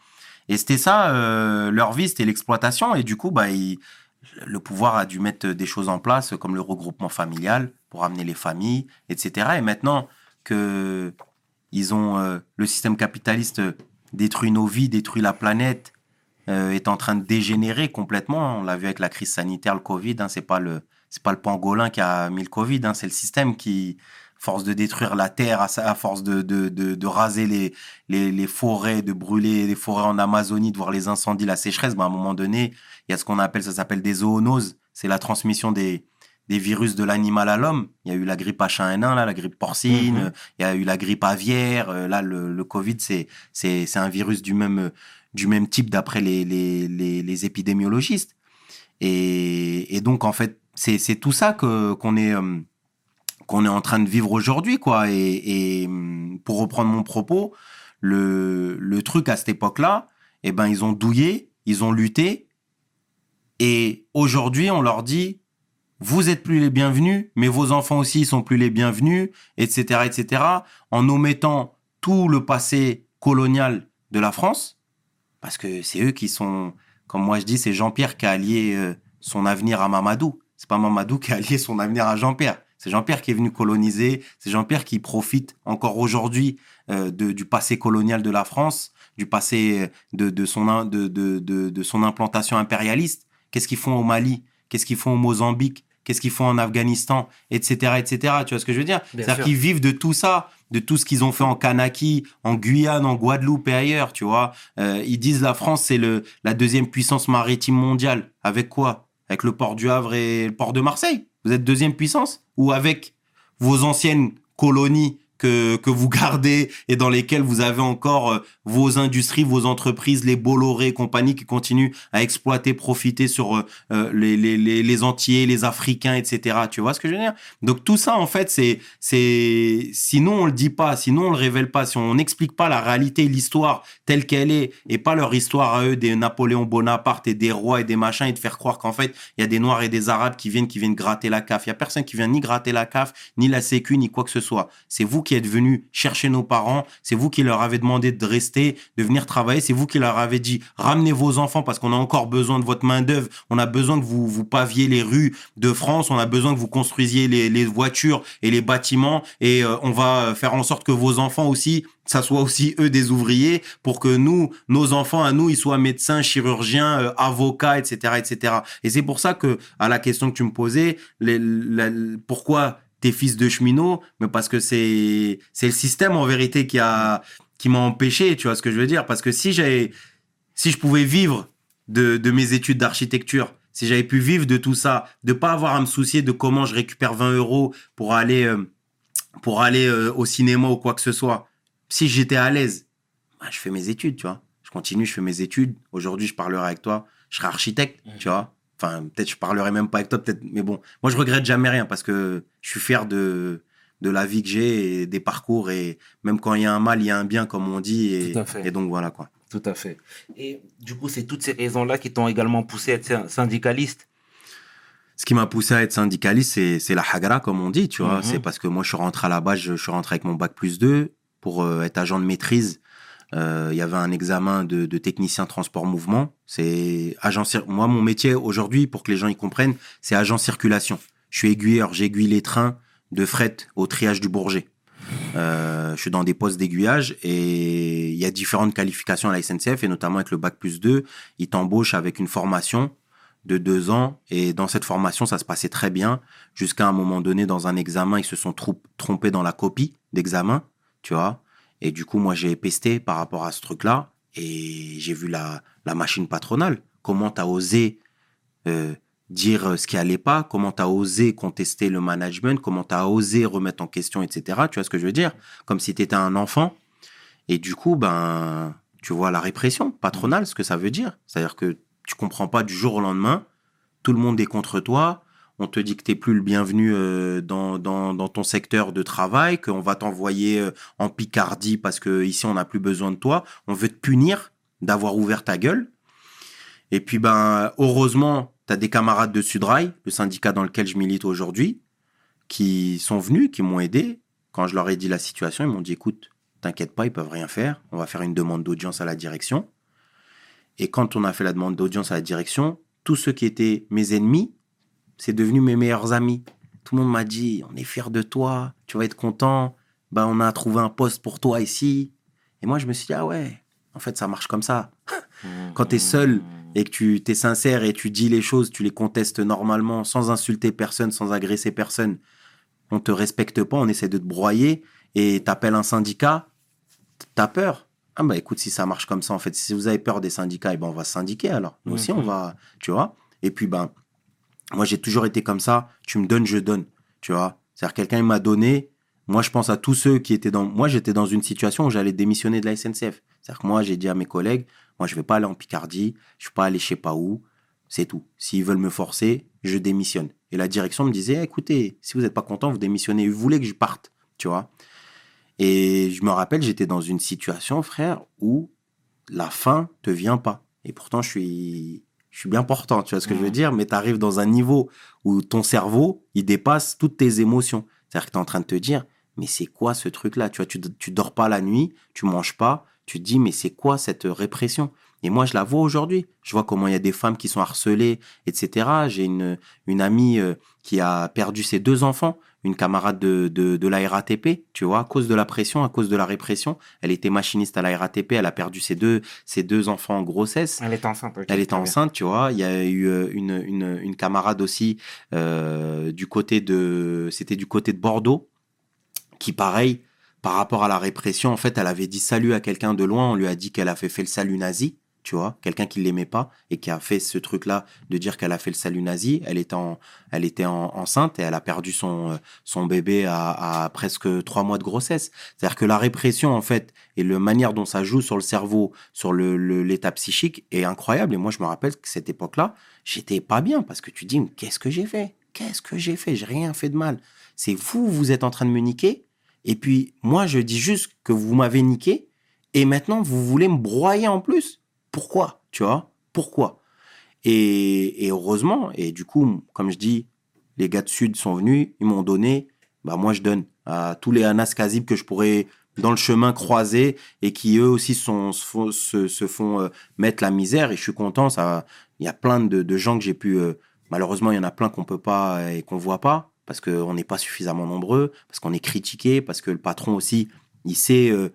Et c'était ça, euh, leur vie, c'était l'exploitation. Et du coup, bah, le pouvoir a dû mettre des choses en place, comme le regroupement familial, pour amener les familles, etc. Et maintenant que ont euh, le système capitaliste détruit nos vies, détruit la planète, euh, est en train de dégénérer complètement. On l'a vu avec la crise sanitaire, le Covid. Hein, c'est pas le pas le pangolin qui a mis le Covid, hein, c'est le système qui force de détruire la terre, à, force de, de, de, raser les, les, les, forêts, de brûler les forêts en Amazonie, de voir les incendies, la sécheresse, ben à un moment donné, il y a ce qu'on appelle, ça s'appelle des zoonoses. C'est la transmission des, des virus de l'animal à l'homme. Il y a eu la grippe H1N1, là, la grippe porcine, mhm. il y a eu la grippe aviaire. Euh, là, le, le Covid, c'est, c'est, c'est un virus du même, du même type d'après les, les, les, les épidémiologistes. Et, et donc, en fait, c'est, c'est tout ça que, qu'on est, euh, qu'on est en train de vivre aujourd'hui, quoi. Et, pour reprendre mon propos, le, le truc à cette époque-là, eh ben, ils ont douillé, ils ont lutté, Et aujourd'hui, on leur dit, vous êtes plus les bienvenus, mais vos enfants aussi sont plus les bienvenus, etc., etc., en omettant tout le passé colonial de la France, parce que c'est eux qui sont, comme moi je dis, c'est Jean-Pierre qui a allié euh, son avenir à Mamadou. C'est pas Mamadou qui a allié son avenir à Jean-Pierre. C'est Jean-Pierre qui est venu coloniser. C'est Jean-Pierre qui profite encore aujourd'hui euh, du passé colonial de la France, du passé de, de son, de, de, de, son implantation impérialiste. Qu'est-ce qu'ils font au Mali? Qu'est-ce qu'ils font au Mozambique? Qu'est-ce qu'ils font en Afghanistan? Etc. etc. Tu vois ce que je veux dire? C'est-à-dire qu'ils vivent de tout ça, de tout ce qu'ils ont fait en Kanaki, en Guyane, en Guadeloupe et ailleurs, tu vois. Euh, ils disent la France, c'est le la deuxième puissance maritime mondiale. Avec quoi? Avec le port du Havre et le port de Marseille vous êtes deuxième puissance Ou avec vos anciennes colonies que, vous gardez et dans lesquels vous avez encore euh, vos industries, vos entreprises, les Bolloré et compagnie qui continuent à exploiter, profiter sur euh, euh, les, les, les, les entiers, les Africains, etc. Tu vois ce que je veux dire? Donc tout ça, en fait, c'est, c'est, sinon on le dit pas, sinon on le révèle pas, si on n'explique pas la réalité, l'histoire telle qu'elle est et pas leur histoire à eux des Napoléon Bonaparte et des rois et des machins et de faire croire qu'en fait il y a des Noirs et des Arabes qui viennent, qui viennent gratter la CAF. Il y a personne qui vient ni gratter la CAF, ni la Sécu, ni quoi que ce soit. C'est vous qui qui êtes venu chercher nos parents, c'est vous qui leur avez demandé de rester, de venir travailler, c'est vous qui leur avez dit ramenez vos enfants parce qu'on a encore besoin de votre main d'œuvre, on a besoin que vous vous paviez les rues de France, on a besoin que vous construisiez les, voitures et les bâtiments et euh, on va faire en sorte que vos enfants aussi ça soit aussi eux des ouvriers pour que nous, nos enfants à nous, ils soient médecins, chirurgiens, euh, avocats, etc., etc. Et c'est pour ça que à la question que tu me posais, pourquoi t'es fils de cheminot, mais parce que c'est c'est le système en vérité qui a qui m'a empêché, tu vois ce que je veux dire? Parce que si j'avais si je pouvais vivre de, de mes études d'architecture, si j'avais pu vivre de tout ça, de pas avoir à me soucier de comment je récupère 20 euros pour aller euh, pour aller euh, au cinéma ou quoi que ce soit, si j'étais à l'aise, bah, je fais mes études, tu vois. Je continue, je fais mes études. Aujourd'hui, je parlerai avec toi. Je serai architecte, mmh. tu vois. Enfin, peut-être je parlerai même pas avec toi, peut-être. Mais bon, moi je regrette jamais rien parce que je suis fier de de la vie que j'ai et des parcours et même quand il y a un mal, il y a un bien comme on dit et, et donc voilà quoi. Tout à fait. Et du coup, c'est toutes ces raisons-là qui t'ont également poussé à être syndicaliste? Ce qui m'a poussé à être syndicaliste, c'est la hagra, comme on dit, tu vois. Mhm. C'est parce que moi, je suis rentré à la base, je, suis rentré avec mon bac plus 2 pour euh, être agent de maîtrise il y avait un examen de, de technicien transport mouvement. C'est agent. Moi, mon métier aujourd'hui, pour que les gens y comprennent, c'est agent circulation. Je suis aiguilleur, j'aiguille les trains de fret au triage du Bourget. Euh, je suis dans des postes d'aiguillage et il y a différentes qualifications à la SNCF et notamment avec le bac plus 2, ils t'embauchent avec une formation de deux ans et dans cette formation ça se passait très bien jusqu'à un moment donné dans un examen ils se sont trompés dans la copie d'examen, tu vois. Et du coup, moi, j'ai pesté par rapport à ce truc-là et j'ai vu la, la machine patronale. Comment tu as osé euh, dire ce qui allait pas, comment tu as osé contester le management, comment tu as osé remettre en question, etc. Tu vois ce que je veux dire? Comme si tu étais un enfant. Et du coup, ben, tu vois la répression patronale, ce que ça veut dire. C'est-à-dire que tu comprends pas du jour au lendemain, tout le monde est contre toi, on te t'es plus le bienvenu euh, dans, dans, ton secteur de travail, qu'on va t'envoyer euh, en Picardie parce que ici on n'a plus besoin de toi. On veut te punir d'avoir ouvert ta gueule. Et puis ben heureusement, tu as des camarades de Sudrail, le syndicat dans lequel je milite aujourd'hui, qui sont venus, qui m'ont aidé. Quand je leur ai dit la situation, ils m'ont dit écoute, t'inquiète pas, ils peuvent rien faire. On va faire une demande d'audience à la direction. Et quand on a fait la demande d'audience à la direction, tous ceux qui étaient mes ennemis c'est devenu mes meilleurs amis. Tout le monde m'a dit, on est fier de toi, tu vas être content. Ben, on a trouvé un poste pour toi ici. Et moi, je me suis dit, ah ouais, en fait, ça marche comme ça. Quand tu es seul et que tu es sincère et tu dis les choses, tu les contestes normalement, sans insulter personne, sans agresser personne, on te respecte pas, on essaie de te broyer et t'appelles un syndicat, t'as peur. Ah bah écoute, si ça marche comme ça, en fait, si vous avez peur des syndicats, et eh ben on va syndiquer alors. Nous aussi, on va, tu vois. Et puis, ben, moi, j'ai toujours été comme ça. Tu me donnes, je donne. Tu vois? C'est-à-dire, quelqu'un m'a donné. Moi, je pense à tous ceux qui étaient dans. Moi, j'étais dans une situation où j'allais démissionner de la SNCF. C'est-à-dire que moi, j'ai dit à mes collègues moi, je vais pas aller en Picardie. Je vais pas aller je sais pas où. C'est tout. S'ils veulent me forcer, je démissionne. Et la direction me disait écoutez, si vous n'êtes pas content, vous démissionnez. Vous voulez que je parte. Tu vois? Et je me rappelle, j'étais dans une situation, frère, où la fin te vient pas. Et pourtant, je suis je suis bien portant, tu vois ce que je veux Mhm. dire, mais tu arrives dans un niveau où ton cerveau, il dépasse toutes tes émotions. C'est-à-dire que tu es en train de te dire, mais c'est quoi ce truc-là Tu vois, tu, tu dors pas la nuit, tu manges pas, tu te dis, mais c'est quoi cette répression? Et moi, je la vois aujourd'hui. Je vois comment il y a des femmes qui sont harcelées, etc. J'ai une, une amie euh, qui a perdu ses deux enfants, une camarade de, de, de la RATP, tu vois, à cause de la pression, à cause de la répression. Elle était machiniste à la RATP, elle a perdu ses deux, ses deux enfants en grossesse. Elle est enceinte. Elle était enceinte, tu vois. Il y a eu euh, une, une, une camarade aussi euh, du côté de, c'était du côté de Bordeaux, qui pareil, par rapport à la répression, en fait, elle avait dit salut à quelqu'un de loin. On lui a dit qu'elle a fait, fait le salut nazi, tu vois, quelqu'un qui l'aimait pas et qui a fait ce truc-là de dire qu'elle a fait le salut nazi. Elle était elle était en- enceinte et elle a perdu son, euh, son bébé à, presque trois mois de grossesse. C'est-à-dire que la répression, en fait, et la manière dont ça joue sur le cerveau, sur le- l'état psychique est incroyable. Et moi, je me rappelle que cette époque-là, j'étais pas bien parce que tu dis, mais qu'est-ce que j'ai fait? Qu'est-ce que j'ai fait? J'ai rien fait de mal. C'est vous, vous êtes en train de me niquer. Et puis, moi, je dis juste que vous m'avez niqué. Et maintenant, vous voulez me broyer en plus Pourquoi Tu vois Pourquoi? Et, heureusement, et du coup, comme je dis, les gars de Sud sont venus, ils m'ont donné, bah moi je donne à tous les Anas Kazib que je pourrais dans le chemin croiser et qui eux aussi sont, se font, euh, mettre la misère et je suis content. Ça, il y a plein de, gens que j'ai pu, euh, malheureusement il y en a plein qu'on peut pas et qu'on voit pas parce qu'on n'est pas suffisamment nombreux, parce qu'on est critiqué, parce que le patron aussi, il sait euh,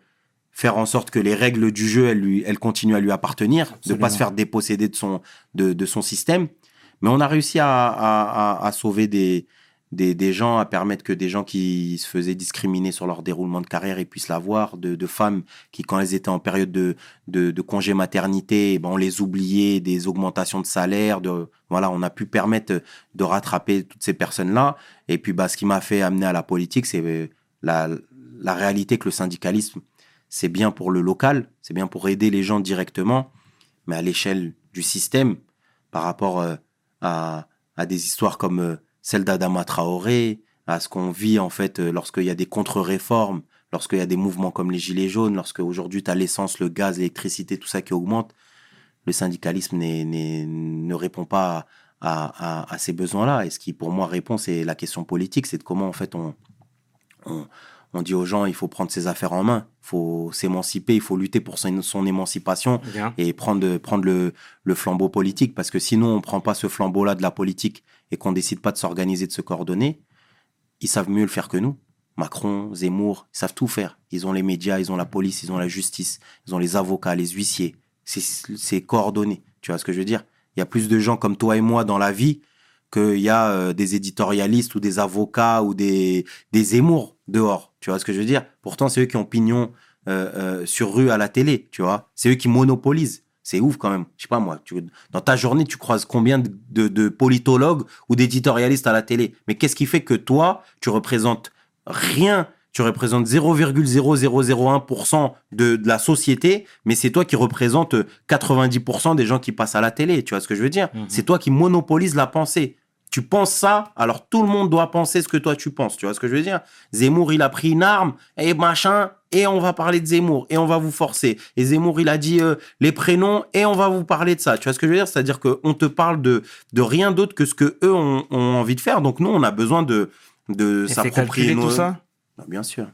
faire en sorte que les règles du jeu, elles, lui, elles continuent à lui appartenir, de Absolument. pas se faire déposséder de son, de, de son système. Mais on a réussi à, à, à, à sauver des, des, des gens, à permettre que des gens qui se faisaient discriminer sur leur déroulement de carrière, ils puissent l'avoir, de, de femmes qui, quand elles étaient en période de, de, de congé maternité, eh ben, on les oubliait, des augmentations de salaire, de, voilà, on a pu permettre de rattraper toutes ces personnes-là. Et puis, bah, ce qui m'a fait amener à la politique, c'est euh, la, la réalité que le syndicalisme, c'est bien pour le local, c'est bien pour aider les gens directement, mais à l'échelle du système, par rapport euh, à, des histoires comme euh, celle d'Adama Traoré, à ce qu'on vit en fait euh, lorsqu'il y a des contre-réformes, lorsqu'il y a des mouvements comme les Gilets jaunes, lorsque aujourd'hui tu as l'essence, le gaz, l'électricité, tout ça qui augmente, le syndicalisme ne répond pas à, ces besoins-là. Et ce qui pour moi répond, c'est la question politique, c'est de comment en fait on, on dit aux gens il faut prendre ses affaires en main, il faut s'émanciper, il faut lutter pour son, son émancipation Bien. et prendre, prendre le, le flambeau politique. Parce que sinon, on prend pas ce flambeau-là de la politique et qu'on décide pas de s'organiser, de se coordonner, ils savent mieux le faire que nous. Macron, Zemmour, ils savent tout faire. Ils ont les médias, ils ont la police, ils ont la justice, ils ont les avocats, les huissiers. C'est- C'est coordonné. Tu vois ce que je veux dire? Il y a plus de gens comme toi et moi dans la vie qu'il y a euh, des éditorialistes ou des avocats ou des, des Zemmour dehors. Tu vois ce que je veux dire? Pourtant, c'est eux qui ont pignon euh, euh, sur rue à la télé, tu vois. C'est eux qui monopolisent. C'est ouf quand même. Je sais pas moi. Tu, dans ta journée, tu croises combien de, de, de politologues ou d'éditorialistes à la télé? Mais qu'est-ce qui fait que toi, tu représentes rien? Tu représentes 0,0001% de, de la société, mais c'est toi qui représente 90% des gens qui passent à la télé. Tu vois ce que je veux dire? Mhm. C'est toi qui monopolise la pensée. Tu penses ça, alors tout le monde doit penser ce que toi tu penses. Tu vois ce que je veux dire? Zemmour, il a pris une arme et machin, et on va parler de Zemmour, et on va vous forcer. Et Zemmour, il a dit euh, les prénoms, et on va vous parler de ça. Tu vois ce que je veux dire? C'est-à-dire qu'on te parle de, de rien d'autre que ce que eux ont, ont envie de faire. Donc nous, on a besoin de, de s'approprier nos- tout ça? Non, Bien sûr.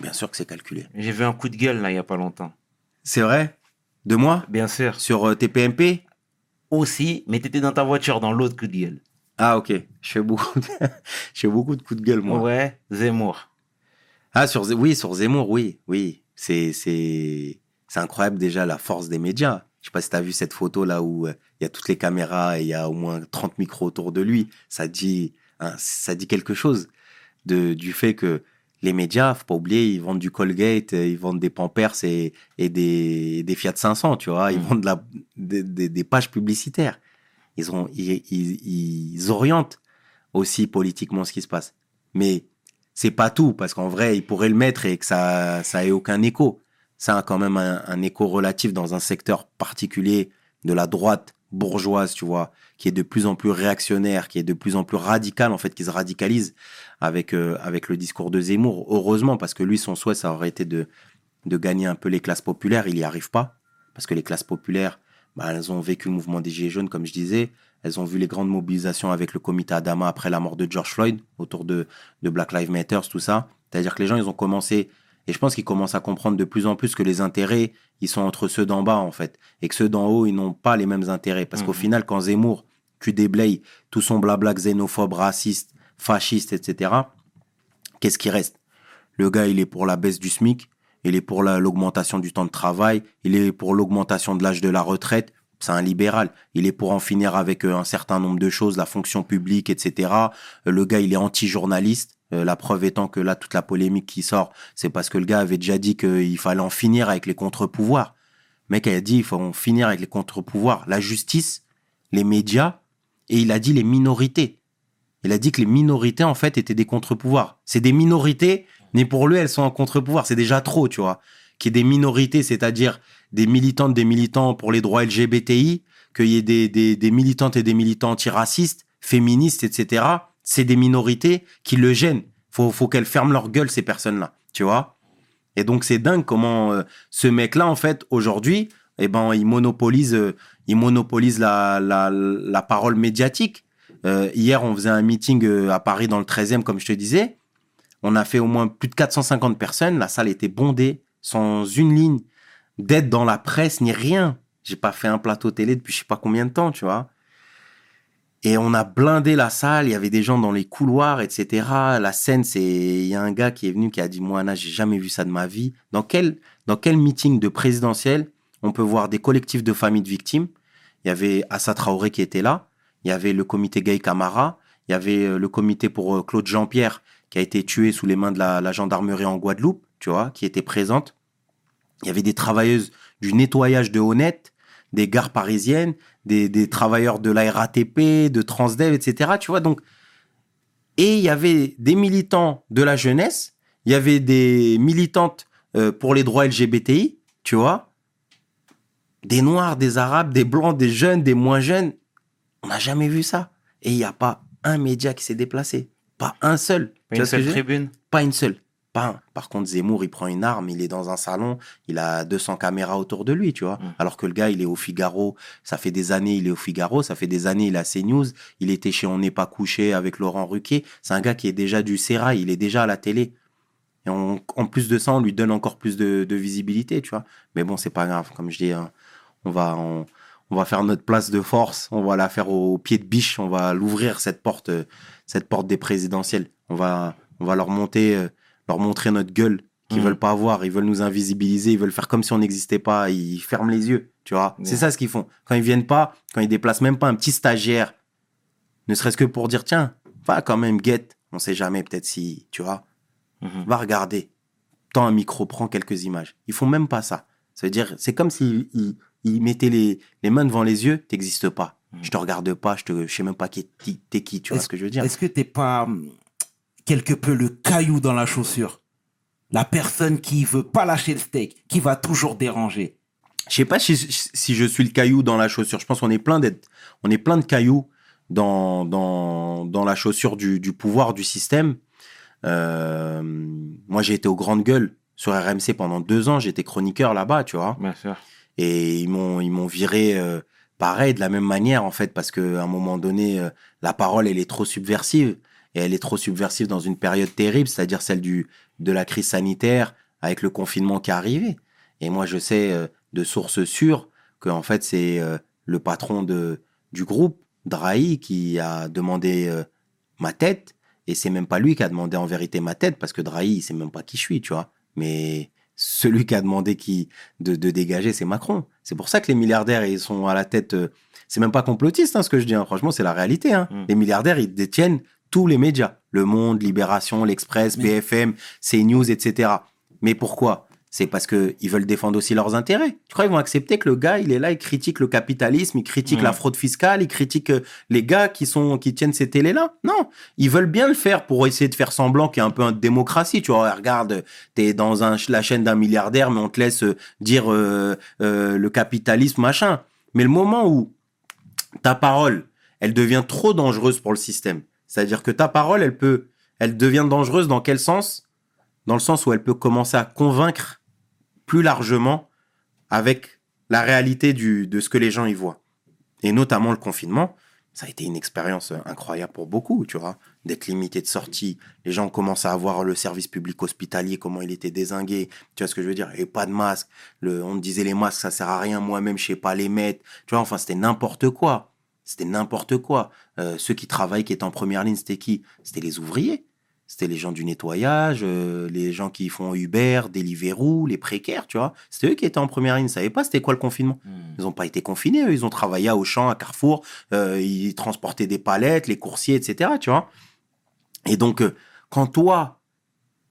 Bien sûr que c'est calculé. J'ai vu un coup de gueule là il y a pas longtemps. C'est vrai? De moi? Bien sûr. Sur euh, TPMP Aussi, mais t'étais dans ta voiture dans l'autre coup de gueule. Ah, ok. Je fais beaucoup de, je fais beaucoup de coups de gueule, moi. Ouais, Zemmour. Ah, sur, oui, sur Zemmour, oui, oui. C'est, c'est, c'est incroyable déjà la force des médias. Je sais pas si tu as vu cette photo là où euh, il y a toutes les caméras et il y a au moins 30 micros autour de lui. Ça dit, hein, ça dit quelque chose de, du fait que les médias, faut pas oublier, ils vendent du Colgate, euh, ils vendent des Pampers et, et des, des Fiat 500, tu vois. Ils Mm. vendent de la, des, des- des pages publicitaires. Ils, ont, ils, ils, orientent aussi politiquement ce qui se passe. Mais c'est pas tout, parce qu'en vrai, ils pourraient le mettre et que ça, ça aucun écho. Ça a quand même un, un écho relatif dans un secteur particulier de la droite bourgeoise, tu vois, qui est de plus en plus réactionnaire, qui est de plus en plus radical, en fait, qui se radicalise avec, euh, avec le discours de Zemmour. Heureusement, parce que lui, son souhait, ça aurait été de, de gagner un peu les classes populaires. Il n'y arrive pas, parce que les classes populaires, bah, elles ont vécu le mouvement des Gilets jaunes, comme je disais. Elles ont vu les grandes mobilisations avec le comité Adama après la mort de George Floyd, autour de, de Black Lives Matter, tout ça. C'est-à-dire que les gens, ils ont commencé, et je pense qu'ils commencent à comprendre de plus en plus que les intérêts, ils sont entre ceux d'en bas, en fait. Et que ceux d'en haut, ils n'ont pas les mêmes intérêts. Parce qu'au Mhm. final, quand Zemmour, tu déblayes tout son blabla xénophobe, raciste, fasciste, etc., qu'est-ce qui reste? Le gars, il est pour la baisse du SMIC, il est pour la- l'augmentation du temps de travail, il est pour l'augmentation de l'âge de la retraite. C'est un libéral. Il est pour en finir avec euh, un certain nombre de choses, la fonction publique, etc. Le gars, il est anti-journaliste. Euh, la preuve étant que là, toute la polémique qui sort, c'est parce que le gars avait déjà dit qu'il fallait en finir avec les contre-pouvoirs. Le mec a dit il faut en finir avec les contre-pouvoirs. La justice, les médias, et il a dit les minorités. Il a dit que les minorités, en fait, étaient des contre-pouvoirs. C'est des minorités, mais pour lui, elles sont en contre-pouvoir. C'est déjà trop, tu vois. Qu'il y ait des minorités, c'est-à-dire des militantes, des militants pour les droits LGBTI, qu'il y ait des, des, militantes et des militants antiracistes, féministes, etc. C'est des minorités qui le gênent. Faut, faut qu'elles ferment leur gueule, ces personnes-là, tu vois. Et donc, c'est dingue comment euh, ce mec-là, en fait, aujourd'hui, eh ben, il monopolise, euh, il monopolise la, la, la parole médiatique. Euh, hier, on faisait un meeting à Paris dans le 13e, comme je te disais. On a fait au moins plus de 450 personnes. La salle était bondée, sans une ligne d'aide dans la presse, ni rien. J'ai pas fait un plateau télé depuis je sais pas combien de temps, tu vois. Et on a blindé la salle, il y avait des gens dans les couloirs, etc. La scène, c'est, il y a un gars qui est venu qui a dit, moi, Anna, j'ai jamais vu ça de ma vie. Dans quel, dans quel meeting de présidentiel on peut voir des collectifs de familles de victimes? Il y avait Assa Traoré qui était là, il y avait le comité Gay Camara, il y avait euh, le comité pour euh, Claude Jean-Pierre qui a été tué sous les mains de la, gendarmerie en Guadeloupe, tu vois, qui était présente. Il y avait des travailleuses du nettoyage de Honnête, des gares parisiennes, des, des travailleurs de la RATP, de Transdev, etc. Tu vois, donc. Et il y avait des militants de la jeunesse, il y avait des militantes euh, pour les droits LGBTI, tu vois. Des noirs, des arabes, des blancs, des jeunes, des moins jeunes. On n'a jamais vu ça. Et il n'y a pas un média qui s'est déplacé. Pas un seul. Pas Tu une que seule tribune. pas une seule. Pas un. Par contre, Zemmour, il prend une arme, il est dans un salon, il a 200 caméras autour de lui, tu vois. Mm. Alors que le gars, il est au Figaro, ça fait des années, il est au Figaro, ça fait des années, il a CNews, il était chez On n'est pas couché avec Laurent Ruquier. C'est un gars qui est déjà du Sérail, il est déjà à la télé. Et on- en plus de ça, on lui donne encore plus de, de visibilité, tu vois. Mais bon, c'est pas grave, comme je dis, hein, on va, on, on va faire notre place de force, on va la faire au pied de biche, on va l'ouvrir cette porte, euh, cette porte des présidentielles. On va, on va leur monter, euh, leur montrer notre gueule qu'ils Mhm. veulent pas voir, ils veulent nous invisibiliser, ils veulent faire comme si on n'existait pas, ils ferment les yeux, tu vois. C'est Ouais. ça ce qu'ils font. Quand ils viennent pas, quand ils déplacent même pas un petit stagiaire, ne serait-ce que pour dire tiens, va quand même guette, on sait jamais peut-être si, tu vois, Mhm. va regarder. Tends un micro, prends quelques images. Ils font même pas ça. Veut dire, c'est comme s'ils ils, ils mettaient les, les mains devant les yeux, t'existes pas. Mhm. Je te regarde pas, je te, je sais même pas qui t'es qui, tu vois ce que je veux dire. Est-ce que t'es pas hum, quelque peu le caillou dans la chaussure? La personne qui veut pas lâcher le steak, qui va toujours déranger. Je sais pas si, si je suis le caillou dans la chaussure. Je pense qu'on est plein d'être, on est plein de cailloux dans, dans, dans la chaussure du, du pouvoir du système. Euh, moi, j'ai été aux grandes gueules sur RMC pendant deux ans. J'étais chroniqueur là-bas, tu vois. Bien sûr. Et ils m'ont, ils m'ont viré euh, pareil, de la même manière, en fait, parce qu'à un moment donné, euh, la parole, elle est trop subversive. Et elle est trop subversive dans une période terrible, c'est-à-dire celle du, de la crise sanitaire, avec le confinement qui est arrivé. Et moi, je sais euh, de sources sûres que, en fait, c'est euh, le patron de, du groupe, Drahi, qui a demandé euh, ma tête. Et c'est même pas lui qui a demandé en vérité ma tête, parce que Drahi, il sait même pas qui je suis, tu vois. Mais celui qui a demandé qui, de, de dégager, c'est Macron. C'est pour ça que les milliardaires, ils sont à la tête. euh, c'est même pas complotiste, hein, ce que je dis. hein. Franchement, c'est la réalité. hein. Mm. Les milliardaires, ils détiennent tous les médias. Le Monde, Libération, L'Express, Mais- BFM, CNews, etc. Mais pourquoi? C'est parce qu'ils veulent défendre aussi leurs intérêts. Tu crois qu'ils vont accepter que le gars, il est là, il critique le capitalisme, il critique Mm. la fraude fiscale, il critique euh, les gars qui, sont, qui tiennent ces télés-là? Non, ils veulent bien le faire pour essayer de faire semblant qu'il y a un peu de démocratie. Tu vois, regarde, t'es dans un, la chaîne d'un milliardaire, mais on te laisse euh, dire euh, euh, le capitalisme, machin. Mais le moment où ta parole, elle devient trop dangereuse pour le système, c'est-à-dire que ta parole, elle peut, elle devient dangereuse dans quel sens? Dans le sens où elle peut commencer à convaincre plus largement avec la réalité du, de ce que les gens y voient. Et notamment le confinement, ça a été une expérience incroyable pour beaucoup, tu vois, d'être limité de sortie. Les gens commencent à voir le service public hospitalier, comment il était désingué. Tu vois ce que je veux dire Et pas de masque. On me disait les masques, ça sert à rien. Moi-même, je sais pas les mettre. Tu vois, enfin, c'était n'importe quoi. C'était n'importe quoi. Euh, ceux qui travaillent, qui étaient en première ligne, c'était qui? C'était les ouvriers. C'était les gens du nettoyage, euh, les gens qui font Uber, Deliveroo, les précaires, tu vois. C'était eux qui étaient en première ligne. Ils ne savaient pas c'était quoi le confinement. Hmm. Ils n'ont pas été confinés, eux. Ils ont travaillé à Auchan, à Carrefour. euh, ils transportaient des palettes, les coursiers, etc., tu vois. Et donc, euh, quand toi,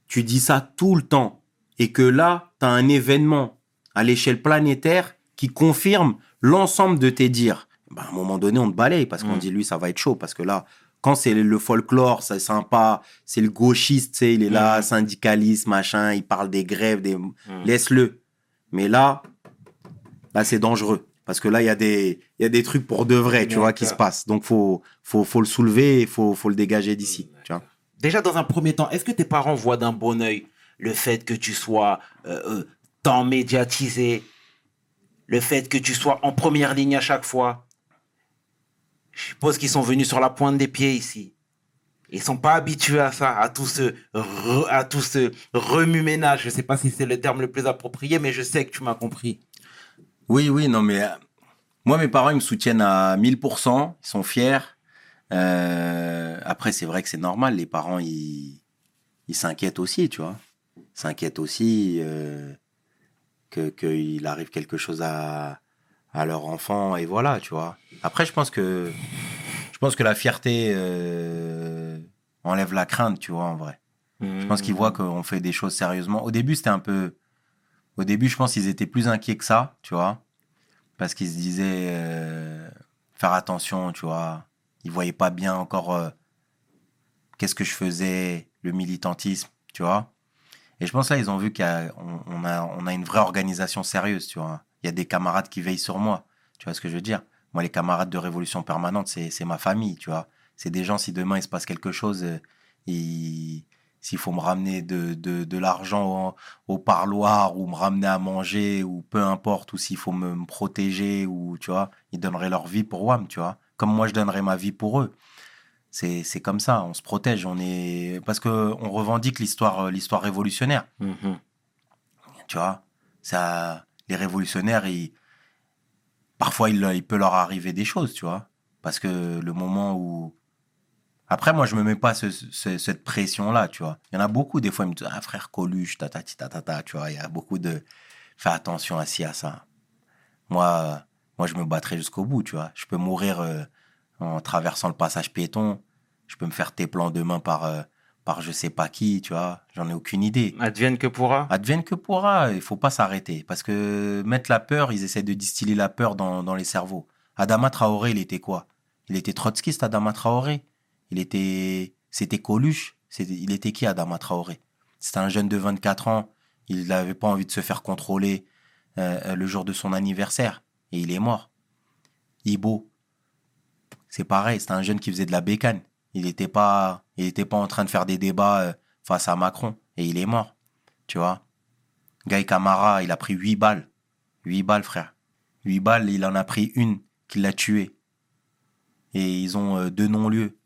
tu dis ça tout le temps, et que là, tu as un événement à l'échelle planétaire qui confirme l'ensemble de tes dires, ben, à un moment donné, on te balaye parce qu'on Mm. dit, lui, ça va être chaud. Parce que là, quand c'est le folklore, c'est sympa, c'est le gauchiste, tu sais, il est là, Mm. syndicaliste, machin, il parle des grèves, des... Mm. laisse-le. Mais là, là, c'est dangereux. Parce que là, il y, a des- y a des trucs pour de vrai, tu vois, qui se passent. Donc, faut, faut, faut le soulever et faut, faut le dégager d'ici, tu vois. Déjà, dans un premier temps, est-ce que tes parents voient d'un bon œil le fait que tu sois euh, euh, tant médiatisé, le fait que tu sois en première ligne à chaque fois? Je suppose qu'ils sont venus sur la pointe des pieds ici. Ils sont pas habitués à ça, à tout ce, re- à tout ce remue-ménage. Je sais pas si c'est le terme le plus approprié, mais je sais que tu m'as compris. Oui, oui, non, mais euh, moi, mes parents, ils me soutiennent à 1000%, ils sont fiers. Euh, après, c'est vrai que c'est normal, les parents, ils s'inquiètent aussi, tu vois. S'inquiètent aussi euh, que qu'il arrive quelque chose à, à leur enfant, et voilà, tu vois. Après, je pense que, je pense que la fierté euh, enlève la crainte, tu vois, en vrai. Je pense qu'ils voient qu'on fait des choses sérieusement. Au début, c'était un peu. Au début, je pense qu'ils étaient plus inquiets que ça, tu vois. Parce qu'ils se disaient euh, faire attention, tu vois. Ils voyaient pas bien encore euh, qu'est-ce que je faisais, le militantisme, tu vois. Et je pense là, ils ont vu qu'on on a, on a une vraie organisation sérieuse, tu vois. Il y a des camarades qui veillent sur moi, tu vois ce que je veux dire? Moi, les camarades de Révolution Permanente, c'est ma famille, tu vois. C'est des gens, si demain il se passe quelque chose, euh, ils- s'il faut me ramener de, de, de l'argent au, au parloir ou me ramener à manger ou peu importe, ou s'il faut me, me protéger ou, tu vois, ils donneraient leur vie pour WAM, tu vois. Comme moi, je donnerais ma vie pour eux. C'est c'est comme ça, on se protège, on est... Parce que on revendique l'histoire l'histoire révolutionnaire, Mhm. tu vois. Ça, les révolutionnaires, parfois, il, peut leur arriver des choses, tu vois. Parce que le moment où... Après, moi, je me mets pas ce- ce- cette pression-là, tu vois. Il y en a beaucoup, des fois, ils me disent, ah, frère Coluche, tatati, tatata, tu vois. Il y a beaucoup de... Fais attention à ci, à ça. Moi, moi, je me battrai jusqu'au bout, tu vois. Je peux mourir euh, en traversant le passage piéton. Je peux me faire tes plans demain par, euh, par je sais pas qui, tu vois. J'en ai aucune idée. Advienne que pourra. Advienne que pourra, il faut pas s'arrêter. Parce que mettre la peur, ils essaient de distiller la peur dans, dans les cerveaux. Adama Traoré, il était quoi? Il était trotskiste, Adama Traoré. Il était. C'était Coluche. C'était- Il était qui, Adama Traoré? C'était un jeune de 24 ans. Il n'avait pas envie de se faire contrôler euh, le jour de son anniversaire. Et il est mort. Ibo. C'est pareil, c'était un jeune qui faisait de la bécane. Il n'était pas, il était pas en train de faire des débats euh, face à Macron. Et il est mort. Tu vois? Guy Camara, il a pris 8 balles. 8 balles, frère. 8 balles, il en a pris une qui l'a tué. Et ils ont euh, deux non-lieux.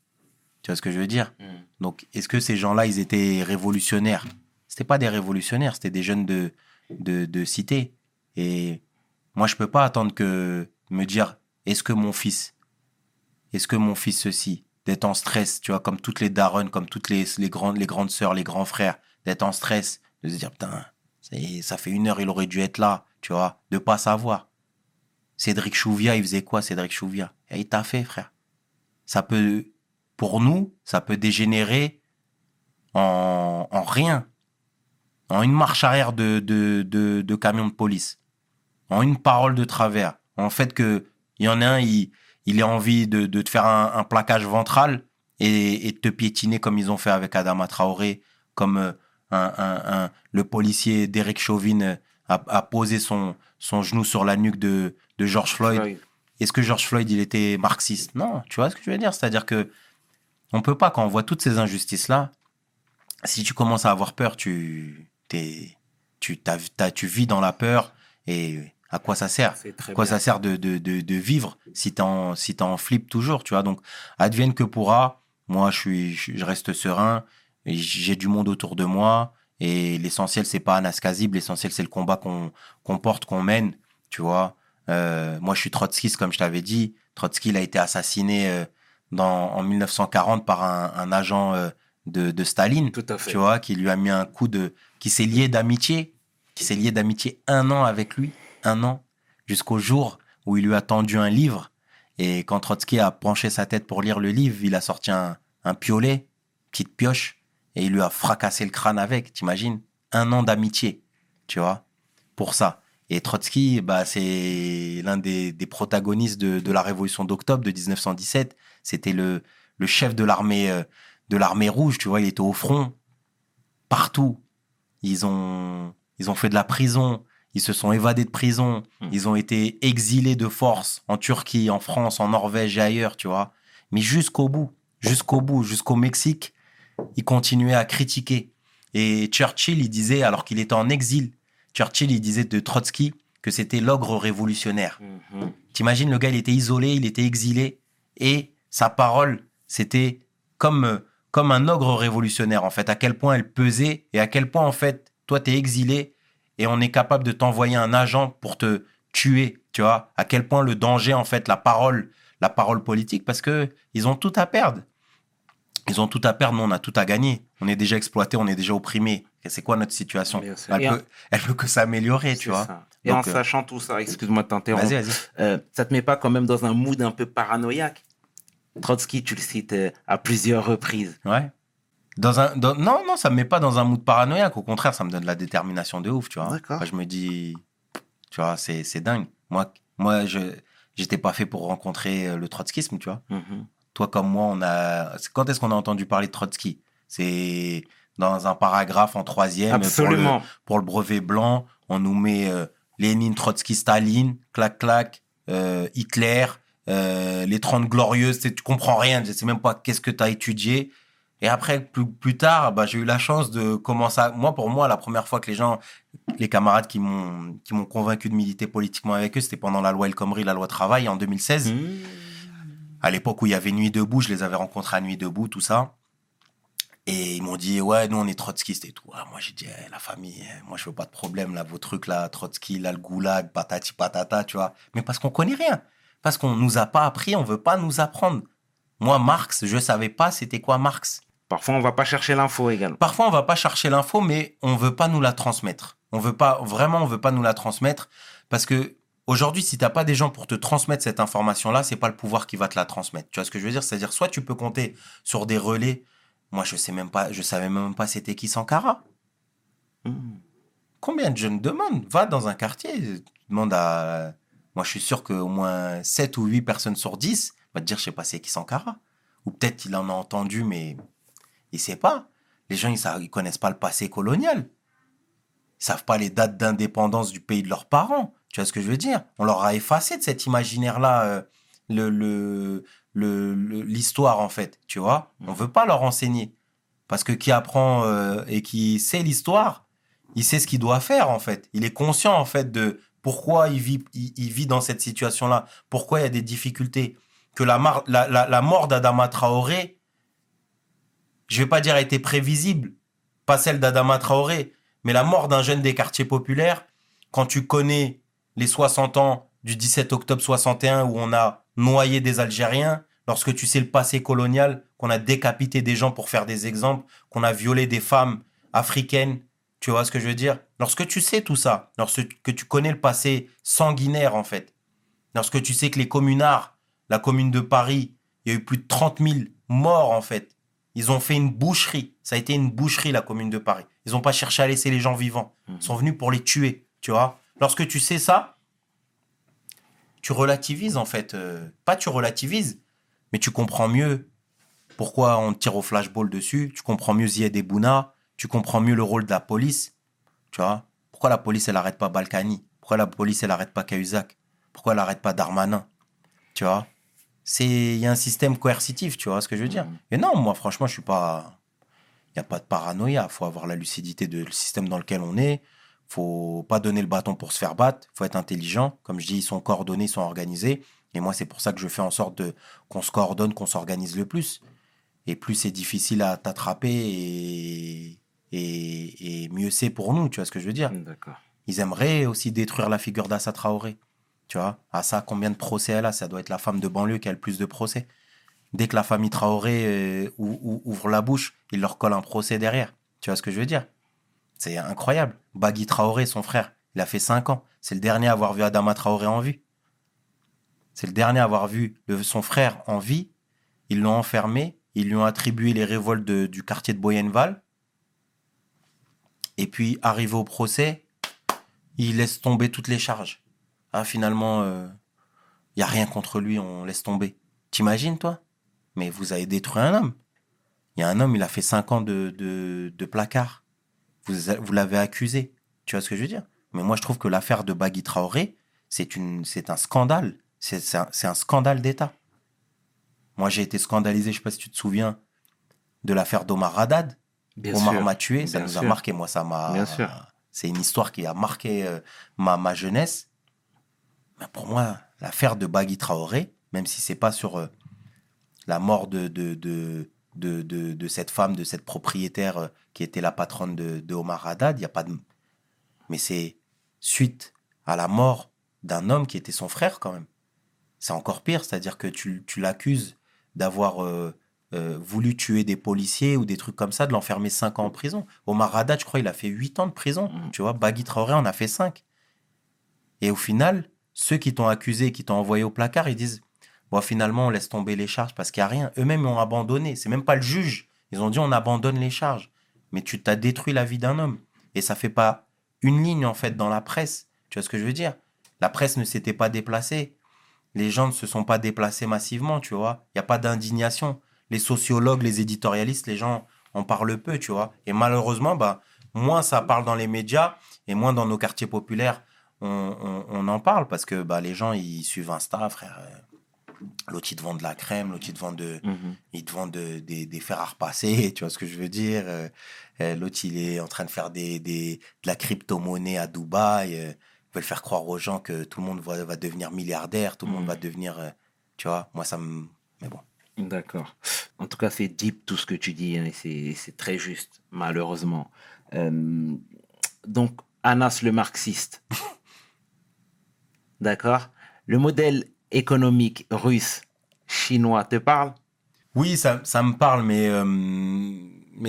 Tu vois ce que je veux dire? Mm. Donc, est-ce que ces gens-là, ils étaient révolutionnaires? C'était pas des révolutionnaires, c'était des jeunes de, de, de cité. Et moi, je peux pas attendre que me dire, est-ce que mon fils, est-ce que mon fils ceci, d'être en stress, tu vois, comme toutes les daronnes, comme toutes les, les, grandes, les grandes sœurs, les grands frères, d'être en stress, de se dire, putain, ça fait une heure, il aurait dû être là, tu vois, de pas savoir. Cédric Chouvia, il faisait quoi, Cédric Chouvia? Et il t'a fait, frère. Ça peut, pour nous, ça peut dégénérer en, en rien. En une marche arrière de, de, de, camion de police. En une parole de travers. En fait que il y en a un, il, il a envie de, de te faire un, un plaquage ventral et, et de te piétiner comme ils ont fait avec Adama Traoré, comme euh, un, un, un- le policier Derek Chauvin euh, a, a posé son, son genou sur la nuque de, de George Floyd. Est-ce que George Floyd, il était marxiste? Non, tu vois ce que je veux dire? C'est-à-dire que on peut pas, quand on voit toutes ces injustices-là, si tu commences à avoir peur, tu, t'es, tu vis dans la peur et À quoi ça sert À quoi bien. ça sert de, de, de, de vivre si t'es en, si en flip toujours, tu vois Donc, advienne que pourra. Moi, je, suis, je reste serein. J'ai du monde autour de moi. Et l'essentiel, c'est pas Anaskazib. L'essentiel, c'est le combat qu'on qu'on porte, qu'on mène, tu vois. Euh, moi, je suis trotskiste, comme je t'avais dit. Trotsky, il a été assassiné euh, dans, en 1940 par un, un agent euh, de, de Staline Tout à fait. tu vois, qui lui a mis un coup de, qui s'est lié d'amitié, qui s'est lié d'amitié un an avec lui, un an, jusqu'au jour où il lui a tendu un livre. Et quand Trotsky a penché sa tête pour lire le livre, il a sorti un, un piolet, petite pioche, et il lui a fracassé le crâne avec, t'imagines? Un an d'amitié, tu vois, pour ça. Et Trotsky, bah, c'est l'un des, des protagonistes de, de la révolution d'octobre de 1917. C'était le, le chef de l'armée euh, de l'armée rouge, tu vois, il était au front, partout. Ils ont, ils ont fait de la prison, ils se sont évadés de prison, Hmm. ils ont été exilés de force en Turquie, en France, en Norvège et ailleurs, tu vois. Mais jusqu'au bout, jusqu'au bout, jusqu'au Mexique, ils continuaient à critiquer. Et Churchill, il disait, alors qu'il était en exil, Churchill, il disait de Trotsky que c'était l'ogre révolutionnaire. Mhm. T'imagines, le gars, il était isolé, il était exilé, et sa parole, c'était comme, comme un ogre révolutionnaire, en fait, à quel point elle pesait, et à quel point, en fait, toi, t'es exilé, et on est capable de t'envoyer un agent pour te tuer, tu vois, à quel point le danger, en fait, la parole, la parole politique, parce que ils ont tout à perdre. Ils ont tout à perdre, nous, on a tout à gagner. On est déjà exploité, on est déjà opprimé. Et c'est quoi notre situation? Elle peut, elle peut que s'améliorer, tu vois. ça. Et en euh, sachant tout ça, excuse-moi de t'interrompre, Vas-y, vas-y. euh, ça te met pas quand même dans un mood un peu paranoïaque? Trotsky, tu le cites euh, à plusieurs reprises. Ouais. Dans un, dans- non, non, ça me met pas dans un mood paranoïaque. Au contraire, ça me donne de la détermination de ouf, tu vois. D'accord. Je me dis, tu vois, c'est, c'est dingue. Moi, moi, je, j'étais pas fait pour rencontrer euh, le trotskisme, tu vois. Mhm. Toi comme moi, on a. Quand est-ce qu'on a entendu parler de Trotsky? C'est dans un paragraphe en troisième. Pour le, Absolument. pour le brevet blanc, on nous met euh, Lénine, Trotsky, Staline, clac, clac, euh, Hitler, euh, les 30 glorieuses, tu comprends rien, je sais même pas qu'est-ce que tu as étudié. Et après, plus, plus tard, bah, j'ai eu la chance de commencer à... Moi, pour moi, la première fois que les gens, les camarades qui m'ont qui m'ont convaincu de militer politiquement avec eux, c'était pendant la loi El Khomri, la loi travail, en 2016 Mhm. à l'époque où il y avait Nuit debout, je les avais rencontrés à Nuit debout, tout ça. Et ils m'ont dit, ouais, nous, on est trotskistes et tout. Ah, moi, j'ai dit, eh, la famille, eh, moi, je veux pas de problème, là, vos trucs, là, Trotsky, là, le goulag, patati patata, tu vois. Mais parce qu'on connaît rien. Parce qu'on nous a pas appris, on veut pas nous apprendre. Moi, Marx, je savais pas c'était quoi Marx. Parfois, on va pas chercher l'info également. Parfois, on va pas chercher l'info, mais on veut pas nous la transmettre. On veut pas, vraiment, on veut pas nous la transmettre parce que aujourd'hui, si t'as pas des gens pour te transmettre cette information-là, c'est pas le pouvoir qui va te la transmettre. Tu vois ce que je veux dire? C'est-à-dire, soit tu peux compter sur des relais. Moi, je sais même pas, je savais même pas c'était qui Sankara. Mhm. Combien de jeunes demandent Va dans un quartier, demande à. Moi, je suis sûr qu'au moins 7 ou 8 personnes sur 10 va te dire, je sais pas c'est qui Sankara. Ou peut-être il en a entendu, mais il sait pas. Les gens, ils, ils connaissent pas le passé colonial. Ils savent pas les dates d'indépendance du pays de leurs parents. Tu vois ce que je veux dire? On leur a effacé de cet imaginaire-là euh, le, le, le- le- l'histoire, en fait. Tu vois? On veut pas leur enseigner. Parce que qui apprend euh, et qui sait l'histoire, il sait ce qu'il doit faire, en fait. Il est conscient, en fait, de pourquoi il vit, il, il vit dans cette situation-là, pourquoi il y a des difficultés. Que la, mar- la, la, la mort d'Adama Traoré, je vais pas dire a été prévisible, pas celle d'Adama Traoré, mais la mort d'un jeune des quartiers populaires, quand tu connais les 60 ans du 17 octobre 61 où on a noyé des Algériens, lorsque tu sais le passé colonial, qu'on a décapité des gens pour faire des exemples, qu'on a violé des femmes africaines, tu vois ce que je veux dire? Lorsque tu sais tout ça, lorsque tu connais le passé sanguinaire en fait, lorsque tu sais que les communards, la commune de Paris, il y a eu plus de 30 000 morts en fait. Ils ont fait une boucherie. Ça a été une boucherie, la commune de Paris. Ils n'ont pas cherché à laisser les gens vivants. Ils sont venus pour les tuer, tu vois. Lorsque tu sais ça, tu relativises en fait. euh, pas tu relativises, mais tu comprends mieux pourquoi on tire au flashball dessus. Tu comprends mieux Zied et Bouna. Tu comprends mieux le rôle de la police. Tu vois Pourquoi la police, elle arrête pas Balkany? Pourquoi la police, elle arrête pas Cahuzac? Pourquoi elle arrête pas Darmanin? Tu vois? C'est il y a un système coercitif, tu vois ce que je veux dire Et non, moi franchement, je suis pas il y a pas de paranoïa, faut avoir la lucidité de le système dans lequel on est, faut pas donner le bâton pour se faire battre, faut être intelligent. Comme je dis, ils sont coordonnés, ils sont organisés. Et moi, c'est pour ça que je fais en sorte de qu'on se coordonne, qu'on s'organise le plus. Et plus c'est difficile à t'attraper et, et, et mieux c'est pour nous, tu vois ce que je veux dire D'accord. Ils aimeraient aussi détruire la figure d'Assa Traoré. Tu vois Assa, combien de procès elle a Ça doit être la femme de banlieue qui a le plus de procès. Dès que la famille Traoré euh, ou- ou- ouvre la bouche, il leur colle un procès derrière. Tu vois ce que je veux dire? C'est incroyable. Bagui Traoré, son frère, il a fait 5 ans. C'est le dernier à avoir vu Adama Traoré en vue. C'est le dernier à avoir vu son frère en vie. Ils l'ont enfermé. Ils lui ont attribué les révoltes du quartier de Boyenval. Et puis, arrivé au procès, il laisse tomber toutes les charges. Ah, finalement, il n'y a rien contre lui, on laisse tomber. T'imagines, toi? Mais vous avez détruit un homme. Il y a un homme, il a fait 5 ans de, de, de placard. Vous, l'avez accusé. Tu vois ce que je veux dire? Mais moi, je trouve que l'affaire de Bagui Traoré, c'est une- c'est un scandale. C'est c'est un, c'est un scandale d'État. Moi, j'ai été scandalisé, je sais pas si tu te souviens, de l'affaire d'Omar Haddad. Bien Omar m'a tué, ça Bien nous a marqué. Moi, ça m'a. Bien sûr. C'est une histoire qui a marqué euh, ma, ma jeunesse. Mais pour moi, l'affaire de Bagui Traoré, même si c'est pas sur euh, la mort de, de, de, de, de- cette femme, de cette propriétaire euh, qui était la patronne de, Omar Haddad, il y a pas de. Mais c'est suite à la mort d'un homme qui était son frère, quand même. C'est encore pire, c'est-à-dire que tu, tu l'accuses d'avoir euh, euh, voulu tuer des policiers ou des trucs comme ça, de l'enfermer 5 ans en prison. Omar Haddad, je crois, il a fait 8 ans de prison. Mm. Tu vois, Bagui Traoré en a fait 5. Et au final, ceux qui t'ont accusé, qui t'ont envoyé au placard, ils disent Bon, finalement, on laisse tomber les charges parce qu'il n'y a rien. Eux-mêmes ont abandonné. C'est même pas le juge. Ils ont dit On abandonne les charges. Mais tu t'as détruit la vie d'un homme. Et ça fait pas une ligne, en fait, dans la presse. Tu vois ce que je veux dire? La presse ne s'était pas déplacée. Les gens ne se sont pas déplacés massivement, tu vois. Il n'y a pas d'indignation. Les sociologues, les éditorialistes, les gens en parlent peu, tu vois. Et malheureusement, bah, moins ça parle dans les médias et moins dans nos quartiers populaires, on, on- on en parle parce que bah, les gens, ils suivent Insta, frère. L'autre, il te vend de la crème, l'autre, il te vend, de, Mhm. te vend de- des, des fers à repasser, tu vois ce que je veux dire. Euh, euh, l'autre, il est en train de faire des, des, de la crypto-monnaie à Dubaï. euh, ils veulent faire croire aux gens que tout le monde va, va devenir milliardaire, tout le monde Mhm. va devenir... euh, tu vois, moi, ça me... Mais bon. D'accord. En tout cas, c'est deep tout ce que tu dis, hein, et c'est- c'est très juste, malheureusement. Euh, donc, Anas le marxiste. D'accord Le modèle économique russe, chinois, te parle? Oui, ça, ça me parle, mais, euh,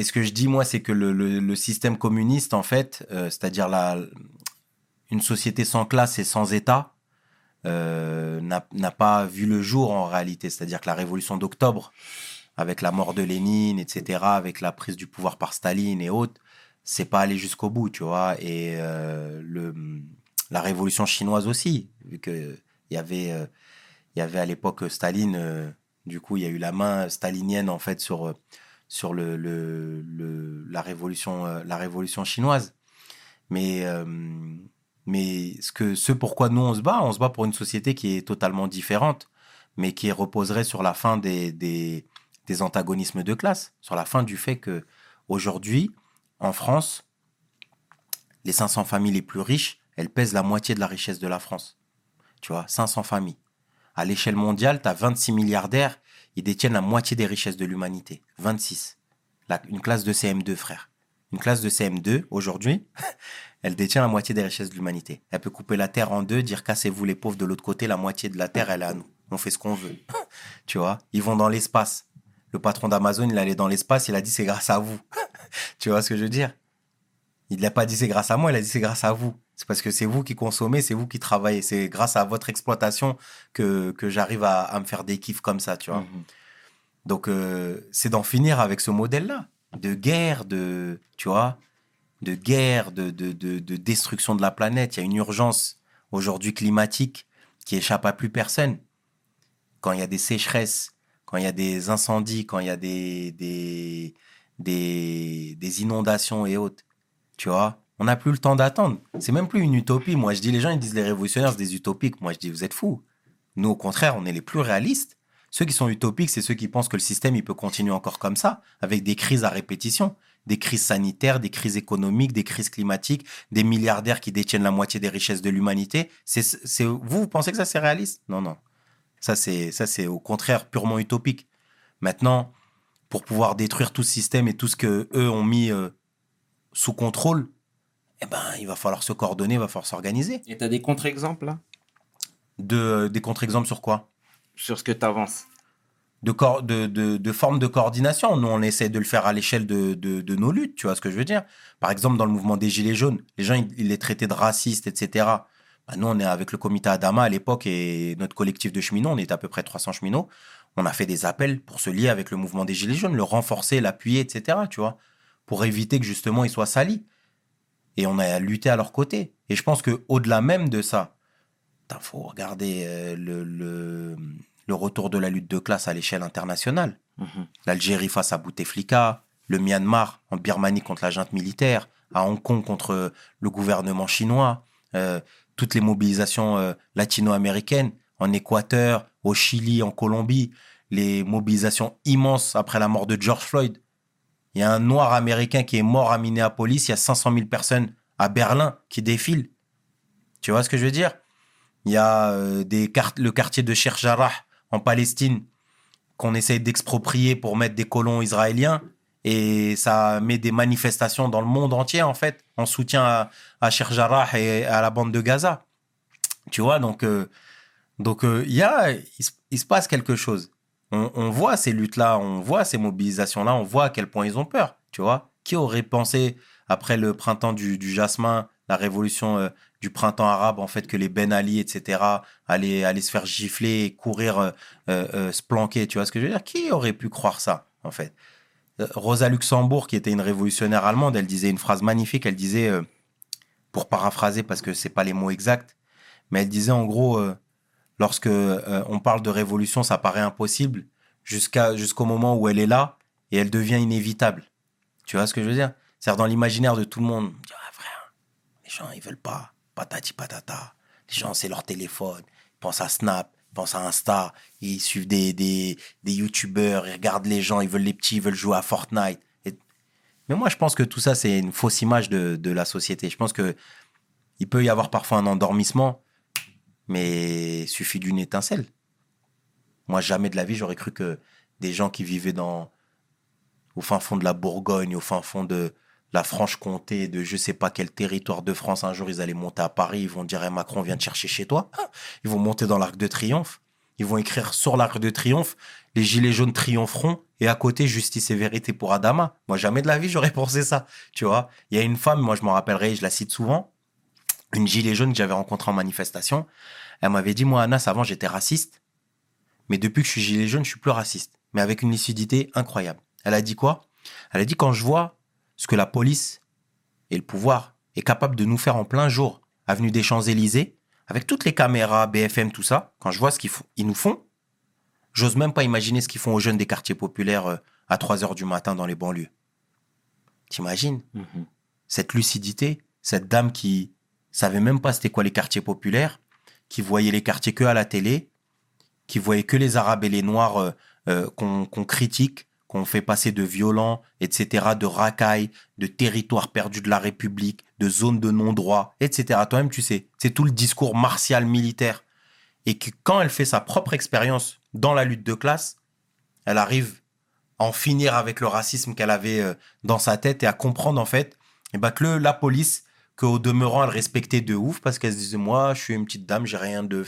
ce que je dis, moi, c'est que le, le- système communiste, en fait, euh, c'est-à-dire la, une société sans classe et sans État, euh, n'a pas vu le jour en réalité. C'est-à-dire que la révolution d'octobre, avec la mort de Lénine, etc., avec la prise du pouvoir par Staline et autres, c'est pas allé jusqu'au bout, tu vois. Et le, la révolution chinoise aussi, vu que il y avait, euh, il y avait à l'époque Staline, euh, du coup, il y a eu la main stalinienne en fait sur euh, sur le, la révolution la révolution chinoise. Mais mais ce que ce pourquoi nous on se bat, on se bat pour une société qui est totalement différente, mais qui reposerait sur la fin des, des, des antagonismes de classe, sur la fin du fait que aujourd'hui, en France, les 500 familles les plus riches, elles pèsent la moitié de la richesse de la France. Tu vois, 500 familles. À l'échelle mondiale, tu as 26 milliardaires, ils détiennent la moitié des richesses de l'humanité. 26. La- une classe de CM2, frère. Une classe de CM2, aujourd'hui, elle détient la moitié des richesses de l'humanité. Elle peut couper la terre en deux, dire cassez-vous les pauvres de l'autre côté, la moitié de la terre, elle est à nous. On fait ce qu'on veut. tu vois, ils vont dans l'espace. Le patron d'Amazon, il allait dans l'espace, il a dit c'est grâce à vous. tu vois ce que je veux dire? Il n'a pas dit c'est grâce à moi, il a dit c'est grâce à vous. C'est parce que c'est vous qui consommez, c'est vous qui travaillez. C'est grâce à votre exploitation que, que j'arrive à, à me faire des kiffs comme ça, tu vois. Mhm. Donc, euh, c'est d'en finir avec ce modèle-là. De guerre, de, tu vois, de guerre, de, de, de, de destruction de la planète. Il y a une urgence aujourd'hui climatique qui échappe à plus personne. Quand il y a des sécheresses, quand il y a des incendies, quand il y a des, des, des, des inondations et autres, tu vois, on n'a plus le temps d'attendre. C'est même plus une utopie. Moi, je dis, les gens, ils disent les révolutionnaires, c'est des utopiques. Moi, je dis, vous êtes fous. Nous, au contraire, on est les plus réalistes. Ceux qui sont utopiques, c'est ceux qui pensent que le système, il peut continuer encore comme ça, avec des crises à répétition. des crises sanitaires, des crises économiques, des crises climatiques, des milliardaires qui détiennent la moitié des richesses de l'humanité. C'est, c'est, vous, vous pensez que ça c'est réaliste? Non, non. Ça c'est, ça c'est au contraire purement utopique. Maintenant, pour pouvoir détruire tout ce système et tout ce que eux ont mis euh, sous contrôle, eh ben, il va falloir se coordonner, il va falloir s'organiser. Et tu as des contre-exemples là? De, des contre-exemples sur quoi? Sur ce que tu avances de, de, de, de forme de coordination. Nous, on essaie de le faire à l'échelle de, de, nos luttes, tu vois ce que je veux dire? Par exemple, dans le mouvement des Gilets jaunes, les gens, ils, ils les traitaient de racistes, etc. Bah, nous, on est avec le comité Adama à l'époque et notre collectif de cheminots, on était à peu près 300 cheminots. On a fait des appels pour se lier avec le mouvement des Gilets jaunes, le renforcer, l'appuyer, etc. Tu vois Pour éviter que justement ils soient salis. Et on a lutté à leur côté. Et je pense que au delà même de ça, il faut regarder euh, le, le, le retour de la lutte de classe à l'échelle internationale. Mhm. L'Algérie face à Bouteflika, le Myanmar en Birmanie contre la junte militaire, à Hong Kong contre le gouvernement chinois, euh, toutes les mobilisations euh, latino-américaines en Équateur, au Chili, en Colombie, les mobilisations immenses après la mort de George Floyd. Il y a un noir américain qui est mort à Minneapolis, il y a 500 000 personnes à Berlin qui défilent. Tu vois ce que je veux dire? Il y a euh, des le quartier de Sheikh Jarrah en Palestine qu'on essaye d'exproprier pour mettre des colons israéliens. Et ça met des manifestations dans le monde entier, en fait, en soutien à, à et à la bande de Gaza. Tu vois, donc euh, donc euh, il se passe quelque chose. On, on voit ces luttes-là, on voit ces mobilisations-là, on voit à quel point ils ont peur. Tu vois, qui aurait pensé après le printemps du, du jasmin, la révolution euh, du printemps arabe, en fait, que les Ben Ali, etc., allaient, allaient se faire gifler, courir, euh, euh, euh, se planquer. Tu vois ce que je veux dire? Qui aurait pu croire ça, en fait? Euh, Rosa Luxembourg, qui était une révolutionnaire allemande, elle disait une phrase magnifique. Elle disait, pour paraphraser, parce que c'est pas les mots exacts, mais elle disait en gros, lorsque euh, on parle de révolution, ça paraît impossible jusqu'à jusqu'au moment où elle est là et elle devient inévitable. Tu vois ce que je veux dire? C'est-à-dire dans l'imaginaire de tout le monde, on dit, ah, frère, les gens ils veulent pas, patati patata. Les gens c'est leur téléphone, ils pensent à Snap, ils pensent à Insta, ils suivent des des des youtubeurs, ils regardent les gens, ils veulent les petits, ils veulent jouer à Fortnite. Mais moi je pense que tout ça c'est une fausse image de de la société. Je pense que il peut y avoir parfois un endormissement, mais suffit d'une étincelle. Moi, jamais de la vie, j'aurais cru que des gens qui vivaient dans, au fin fond de la Bourgogne, au fin fond de la Franche-Comté, de je sais pas quel territoire de France, un jour ils allaient monter à Paris, ils vont dire Eh, Macron vient te chercher chez toi. Ah Ils vont monter dans l'Arc de Triomphe. Ils vont écrire sur l'Arc de Triomphe les gilets jaunes triompheront et à côté justice et vérité pour Adama. Moi, jamais de la vie, j'aurais pensé ça. Tu vois, il y a une femme, moi je m'en rappellerai, je la cite souvent, une gilet jaune que j'avais rencontrée en manifestation. Elle m'avait dit, moi, Anas, avant, j'étais raciste. Mais depuis que je suis gilet jaune, je suis plus raciste. Mais avec une lucidité incroyable. Elle a dit quoi? Elle a dit, quand je vois ce que la police et le pouvoir est capable de nous faire en plein jour, avenue des Champs-Élysées, avec toutes les caméras, BFM, tout ça, quand je vois ce qu'ils ils nous font, j'ose même pas imaginer ce qu'ils font aux jeunes des quartiers populaires euh, à 3 heures du matin dans les banlieues. T'imagines? Mhm. cette lucidité, cette dame qui savait même pas c'était quoi les quartiers populaires, qui voyait les quartiers que à la télé, qui voyait que les Arabes et les Noirs euh, euh, qu'on critique, qu'on fait passer de violents, etc., de racailles, de territoires perdus de la République, de zones de non-droit, etc. Toi-même, tu sais, c'est tout le discours martial militaire. Et que quand elle fait sa propre expérience dans la lutte de classe, elle arrive à en finir avec le racisme qu'elle avait euh, dans sa tête et à comprendre en fait eh ben, que la police, qu'au demeurant, elle respectait de ouf parce qu'elle se disait Moi, je suis une petite dame, j'ai rien de.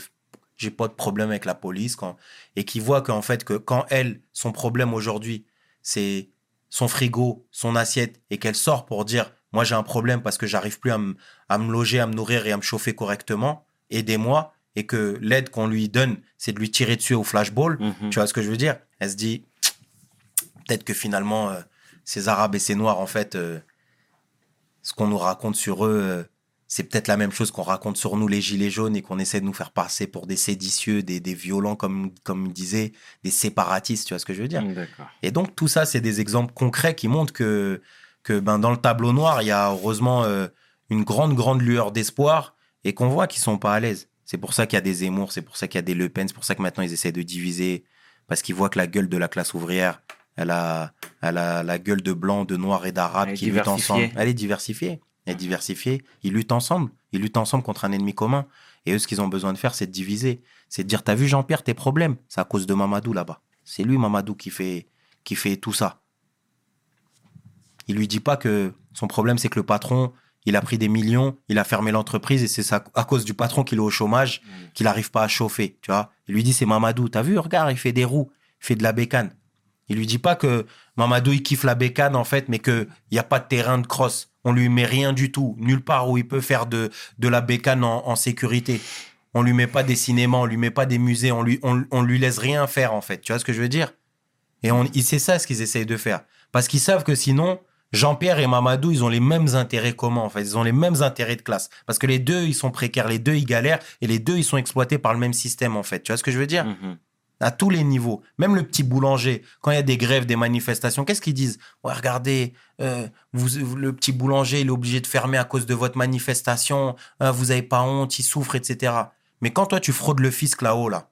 J'ai pas de problème avec la police. Quand... Et qui voit qu'en fait, que quand elle, son problème aujourd'hui, c'est son frigo, son assiette, et qu'elle sort pour dire Moi, j'ai un problème parce que j'arrive plus à me à me loger, à me nourrir et à me chauffer correctement, aidez-moi. Et que l'aide qu'on lui donne, c'est de lui tirer dessus au flashball. Mhm. Tu vois ce que je veux dire? Elle se dit peut-être que finalement, euh, ces Arabes et ces Noirs, en fait, euh, ce qu'on nous raconte sur eux, euh, c'est peut-être la même chose qu'on raconte sur nous, les Gilets jaunes, et qu'on essaie de nous faire passer pour des séditieux, des, des violents, comme, comme disait, des séparatistes, tu vois ce que je veux dire D'accord. Et donc, tout ça, c'est des exemples concrets qui montrent que, que ben, dans le tableau noir, il y a heureusement euh, une grande, grande lueur d'espoir et qu'on voit qu'ils sont pas à l'aise. C'est pour ça qu'il y a des Zemmour, c'est pour ça qu'il y a des Le Pen, c'est pour ça que maintenant ils essaient de diviser parce qu'ils voient que la gueule de la classe ouvrière, Elle a, elle a la gueule de blanc, de noir et d'arabe qui luttent ensemble. Elle est diversifiée. Elle est diversifiée. Ils luttent ensemble. Ils luttent ensemble contre un ennemi commun. Et eux, ce qu'ils ont besoin de faire, c'est de diviser. C'est de dire, t'as vu Jean-Pierre, tes problèmes? C'est à cause de Mamadou là-bas. C'est lui, Mamadou, qui fait, qui fait tout ça. Il lui dit pas que son problème, c'est que le patron, il a pris des millions, il a fermé l'entreprise et c'est ça, à cause du patron qu'il est au chômage qu'il n'arrive pas à chauffer, tu vois. Il lui dit, c'est Mamadou. T'as vu, regarde, il fait des roues, il fait de la bécane. Il lui dit pas que Mamadou, il kiffe la bécane, en fait, mais qu'il n'y a pas de terrain de cross. On lui met rien du tout, nulle part où il peut faire de, de la bécane en, sécurité. On lui met pas des cinémas, on lui met pas des musées, on lui, on, on lui laisse rien faire, en fait. Tu vois ce que je veux dire? Et on, c'est ça ce qu'ils essayent de faire. Parce qu'ils savent que sinon, Jean-Pierre et Mamadou, ils ont les mêmes intérêts communs, en fait. Ils ont les mêmes intérêts de classe. Parce que les deux, ils sont précaires, les deux, ils galèrent, et les deux, ils sont exploités par le même système, en fait. Tu vois ce que je veux dire? Mhm. À tous les niveaux. Même le petit boulanger, quand il y a des grèves, des manifestations, qu'est-ce qu'ils disent? Ouais, regardez, euh, vous, le petit boulanger, il est obligé de fermer à cause de votre manifestation, hein, vous avez pas honte, il souffre, etc. Mais quand toi, tu fraudes le fisc là-haut, là,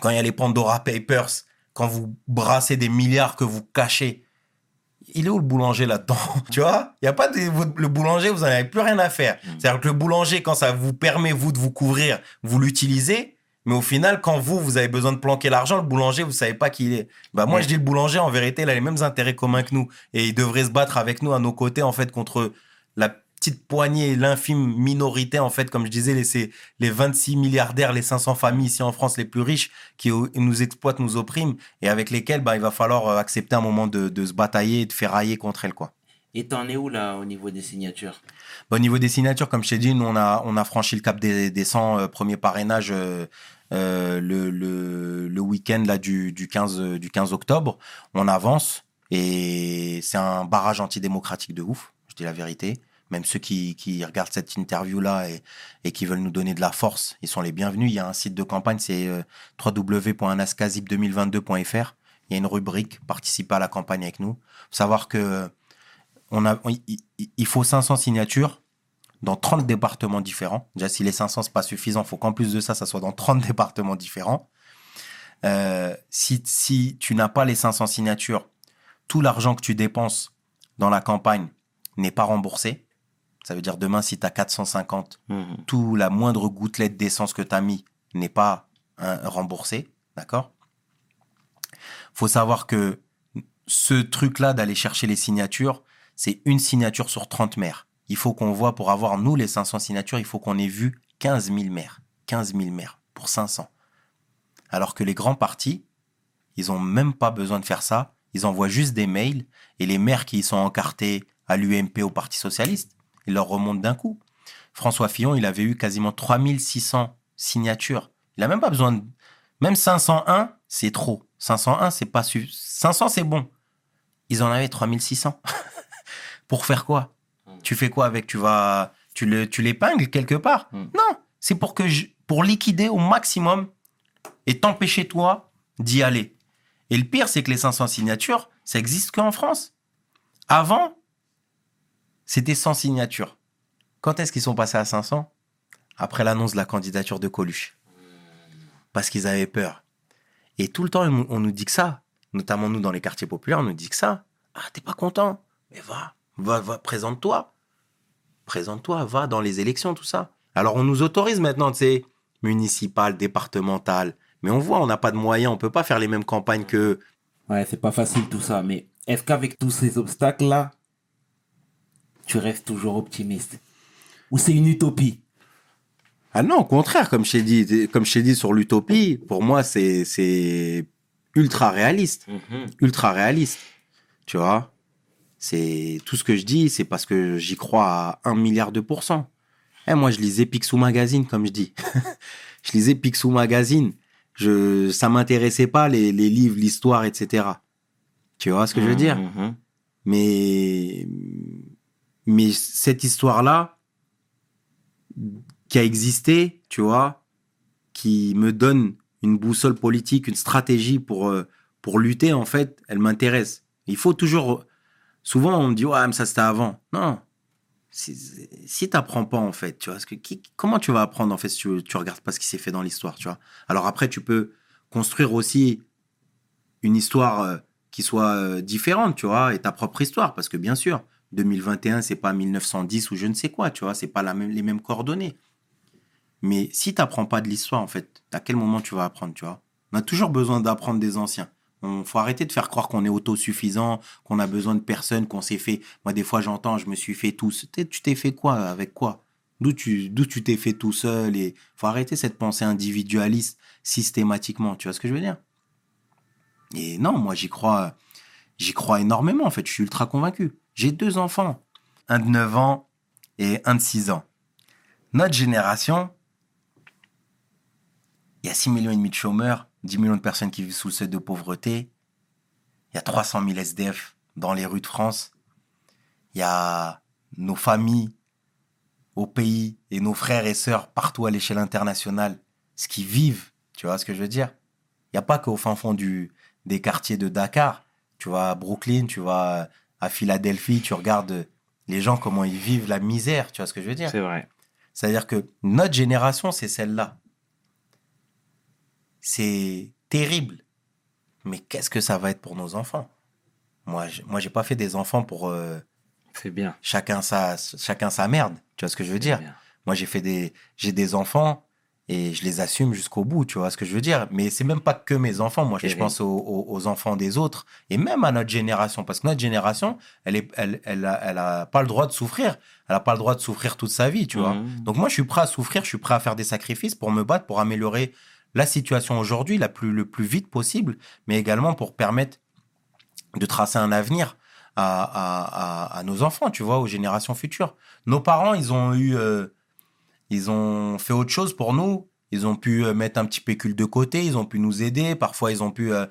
quand il y a les Pandora Papers, quand vous brassez des milliards que vous cachez, il est où le boulanger là-dedans? Tu vois? Il y a pas de, le boulanger, vous n'en avez plus rien à faire. C'est-à-dire que le boulanger, quand ça vous permet, vous, de vous couvrir, vous l'utilisez. Mais au final, quand vous, vous avez besoin de planquer l'argent, le boulanger, vous savez pas qui il est. Bah, moi, Ouais. je dis le boulanger, en vérité, il a les mêmes intérêts communs que nous. Et il devrait se battre avec nous à nos côtés, en fait, contre la petite poignée, l'infime minorité, en fait, comme je disais, les, les 26 milliardaires, les 500 familles ici en France les plus riches qui nous exploitent, nous oppriment et avec lesquels, bah, il va falloir euh, accepter un moment de, de se batailler et de ferrailler contre elles, quoi. Et t'en es où là au niveau des signatures? Bah, au niveau des signatures, comme je t'ai dit, nous, on a, on a franchi le cap des, des 100 euh, premiers parrainages euh, euh, le, le, le week-end là, du, du, 15, euh, du 15 octobre. On avance et c'est un barrage antidémocratique de ouf, je dis la vérité. Même ceux qui, qui regardent cette interview-là et, et qui veulent nous donner de la force, ils sont les bienvenus. Il y a un site de campagne, c'est euh, www.anascazip2022.fr. Il y a une rubrique participer à la campagne avec nous. Faut savoir que on a, il faut 500 signatures dans 30 départements différents. Déjà, si les 500, c'est pas suffisant, faut qu'en plus de ça, ça soit dans 30 départements différents. Euh, si, si tu n'as pas les 500 signatures, tout l'argent que tu dépenses dans la campagne n'est pas remboursé. Ça veut dire demain, si tu as 450, Mhm. tout la moindre gouttelette d'essence que tu as mis n'est pas hein, remboursé. D'accord? Faut savoir que ce truc-là d'aller chercher les signatures, c'est une signature sur 30 maires. Il faut qu'on voit, pour avoir nous les 500 signatures, il faut qu'on ait vu 15 000 maires. 15 000 maires pour 500. Alors que les grands partis, ils ont même pas besoin de faire ça. Ils envoient juste des mails et les maires qui sont encartés à l'UMP, au Parti Socialiste, ils leur remontent d'un coup. François Fillon, il avait eu quasiment 3600 signatures. Il a même pas besoin de... Même 501, c'est trop. 501, c'est pas su... 500, c'est bon. Ils en avaient 3600. pour faire quoi? Tu fais quoi avec Tu vas... Tu le- tu l'épingles quelque part Mm. Non, c'est pour que je- pour liquider au maximum et t'empêcher toi d'y aller. Et le pire, c'est que les 500 signatures, ça existe qu'en France. Avant, c'était 100 signatures. Quand est-ce qu'ils sont passés à 500 Après l'annonce de la candidature de Coluche. Parce qu'ils avaient peur. Et tout le temps, on nous- on nous dit que ça. Notamment nous, dans les quartiers populaires, on nous dit que ça. Ah, t'es pas content? Mais va, va, va, présente-toi. Présente-toi, va dans les élections, tout ça. Alors, on nous autorise maintenant, tu sais, municipal, départemental. Mais on voit, on n'a pas de moyens, on peut pas faire les mêmes campagnes que Ouais, c'est pas facile tout ça, mais est-ce qu'avec tous ces obstacles-là, tu restes toujours optimiste? Ou c'est une utopie? Ah non, au contraire, comme je t'ai dit, comme je t'ai dit sur l'utopie, pour moi, c'est, c'est ultra réaliste. Ultra réaliste. Tu vois? C'est tout ce que je dis, c'est parce que j'y crois à un milliard de pourcents. Eh, moi, je lisais Picsou Magazine, comme je dis. je lisais Picsou Magazine. Je, ça m'intéressait pas les, les livres, l'histoire, etc. Tu vois ce que je veux dire? Mhm. Mais, mais cette histoire-là, qui a existé, tu vois, qui me donne une boussole politique, une stratégie pour, euh, pour lutter, en fait, elle m'intéresse. Il faut toujours. Souvent, on me dit, ouais, mais ça c'était avant. Non. Si, t'apprends pas, en fait, tu vois, comment tu vas apprendre, en fait, si tu, tu regardes pas ce qui s'est fait dans l'histoire, tu vois? Alors après, tu peux construire aussi une histoire euh, qui soit euh, différente, tu vois, et ta propre histoire. Parce que bien sûr, 2021, c'est pas 1910 ou je ne sais quoi, tu vois, c'est pas même, les mêmes coordonnées. Mais si tu n'apprends pas de l'histoire, en fait, à quel moment tu vas apprendre, tu vois? On a toujours besoin d'apprendre des anciens. Il faut arrêter de faire croire qu'on est autosuffisant, qu'on a besoin de personne, qu'on s'est fait. Moi, des fois, j'entends, je me suis fait tout. Tu t'es fait quoi Avec quoi? D'où tu d'où tu t'es fait tout seul Et faut arrêter cette pensée individualiste systématiquement. Tu vois ce que je veux dire? Et non, moi, j'y crois. J'y crois énormément. En fait, je suis ultra convaincu. J'ai deux enfants, un de 9 ans et un de 6 ans. Notre génération, il y a 6 millions et demi de chômeurs, 10 millions de personnes qui vivent sous le seuil de pauvreté. Il y a 300 000 SDF dans les rues de France. Il y a nos familles au pays et nos frères et sœurs partout à l'échelle internationale, ce qui vivent. Tu vois ce que je veux dire? Il n'y a pas qu'au fin fond du, des quartiers de Dakar. Tu vas à Brooklyn, tu vas à Philadelphie, tu regardes les gens, comment ils vivent la misère. Tu vois ce que je veux dire? C'est vrai. C'est-à-dire que notre génération, c'est celle-là c'est terrible. Mais qu'est-ce que ça va être pour nos enfants? Moi, je, moi, j'ai pas fait des enfants pour. Euh, c'est bien. Chacun sa, chacun sa merde. Tu vois ce que je veux dire? Moi, j'ai fait des, j'ai des enfants et je les assume jusqu'au bout. Tu vois ce que je veux dire? Mais c'est même pas que mes enfants. Moi, je pense aux, enfants des autres et même à notre génération, parce que notre génération, elle est, elle, elle, a, elle a pas le droit de souffrir. Elle a pas le droit de souffrir toute sa vie. Tu vois? Mmh. Donc moi, je suis prêt à souffrir. Je suis prêt à faire des sacrifices pour me battre, pour améliorer la situation aujourd'hui la plus, le plus vite possible, mais également pour permettre de tracer un avenir à, nos enfants, tu vois, aux générations futures. Nos parents, ils ont eu, euh, ils ont fait autre chose pour nous. Ils ont pu euh, mettre un petit pécule de côté, ils ont pu nous aider. Parfois, ils ont pu euh,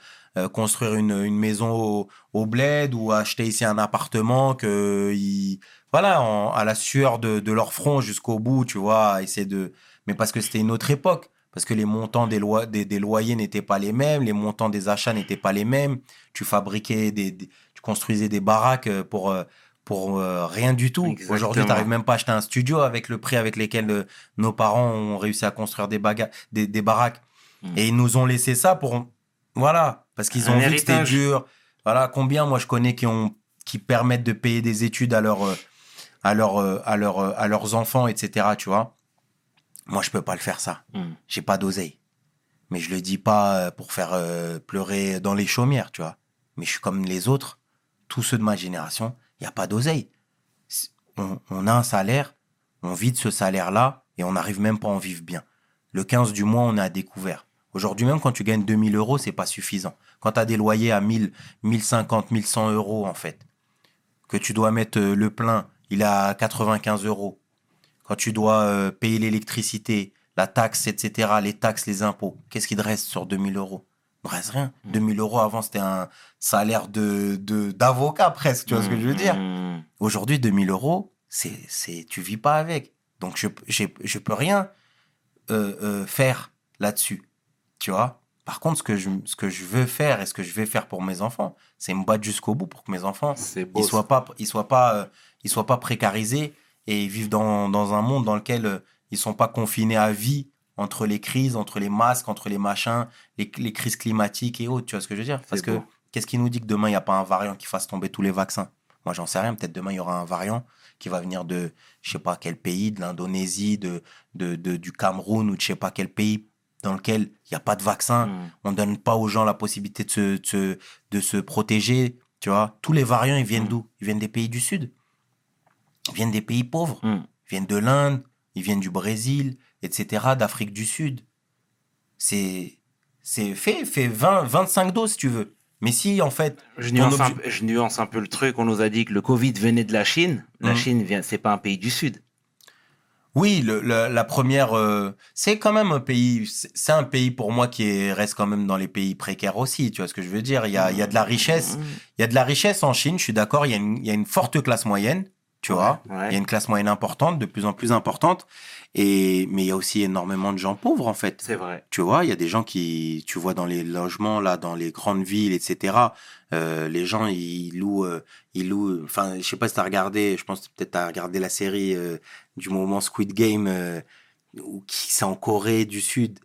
construire une, maison au, bled ou acheter ici un appartement que, voilà, à la sueur de, leur front jusqu'au bout, tu vois, essayer de. Mais parce que c'était une autre époque parce que les montants des, des, loyers n'étaient pas les mêmes, les montants des achats n'étaient pas les mêmes. Tu fabriquais des, tu construisais des baraques euh, pour euh, pour euh, rien du tout. Aujourd'hui, tu n'arrives même pas à acheter un studio avec le prix avec lequel nos parents ont réussi à construire des, des, des baraques. Hmm. Et ils nous ont laissé ça pour voilà, parce qu'ils ont vu que c'était dur. Voilà, combien moi je connais qui ont qui permettent de payer des études à leur à leur à leur à leurs enfants, etc. Tu vois. Moi, je peux pas le faire ça. Hmm. J'ai pas d'oseille. Mais je le dis pas euh, pour faire euh, pleurer dans les chaumières, tu vois. Mais je suis comme les autres, tous ceux de ma génération, il y a pas d'oseille. On, a un salaire, on vit de ce salaire-là et on n'arrive même pas à en vivre bien. Le 15 du mois, on est à découvert. Aujourd'hui même, quand tu gagnes 2000 euros, c'est pas suffisant. Quand tu as des loyers à 1000, 1050, 1100 euros, en fait, que tu dois mettre euh, le plein, il est à 95 euros, quand tu dois euh, payer l'électricité, la taxe, etc., les taxes, les impôts, qu'est-ce qui te reste sur 2000 euros? Il ne reste rien. 2000 mmh. euros avant, c'était un salaire de d'avocat presque, tu vois ce que je veux dire? Mmh. Aujourd'hui, 2000 euros, c'est c'est tu vis pas avec. Donc je je peux rien euh, euh, faire là-dessus, tu vois? Par contre, ce que, je, ce que je veux faire et ce que je vais faire pour mes enfants, c'est me battre jusqu'au bout pour que mes enfants ne soient pas, ils soient pas, ils soient pas précarisés et ils vivent dans, dans un monde dans lequel euh, ils sont pas confinés à vie entre les crises, entre les masques, entre les machins, les, les crises climatiques et autres. Tu vois ce que je veux dire? Parce que qu'est-ce qui nous dit que demain, il n'y a pas un variant qui fasse tomber tous les vaccins? Moi, j'en sais rien. Peut-être demain, il y aura un variant qui va venir de je sais pas quel pays, de l'Indonésie, de, de, du Cameroun ou de je sais pas quel pays dans lequel il n'y a pas de vaccin. Hmm. On ne donne pas aux gens la possibilité de se, de se, protéger. Tu vois? Tous les variants, ils viennent hmm. d'où? Ils viennent des pays du Sud. Viennent des pays pauvres. Hmm. Ils viennent de l'Inde, ils viennent du Brésil, etc., d'Afrique du Sud. C'est c'est fait, fait 20, 25 doses si tu veux. Mais si, en fait. Je nuance, un, je nuance, un, peu le truc. On nous a dit que le Covid venait de la Chine. La hmm. Chine, vient, c'est pas un pays du Sud. Oui, le, la première, euh, c'est quand même un pays, c'est un pays pour moi qui reste quand même dans les pays précaires aussi, tu vois ce que je veux dire. Il y a, il y a de la richesse, hmm. il y a de la richesse en Chine, je suis d'accord, il, il, y a une forte classe moyenne, tu vois. Il y a une classe moyenne importante, de plus en plus importante. Et, mais il y a aussi énormément de gens pauvres, en fait. C'est vrai. Tu vois, il y a des gens qui, tu vois, dans les logements, là, dans les grandes villes, etc., euh, les gens, ils louent, euh, ils louent, enfin, je sais pas si t'as regardé, je pense peut-être t'as regardé la série euh, du moment Squid Game, ou qui c'est en Corée du Sud.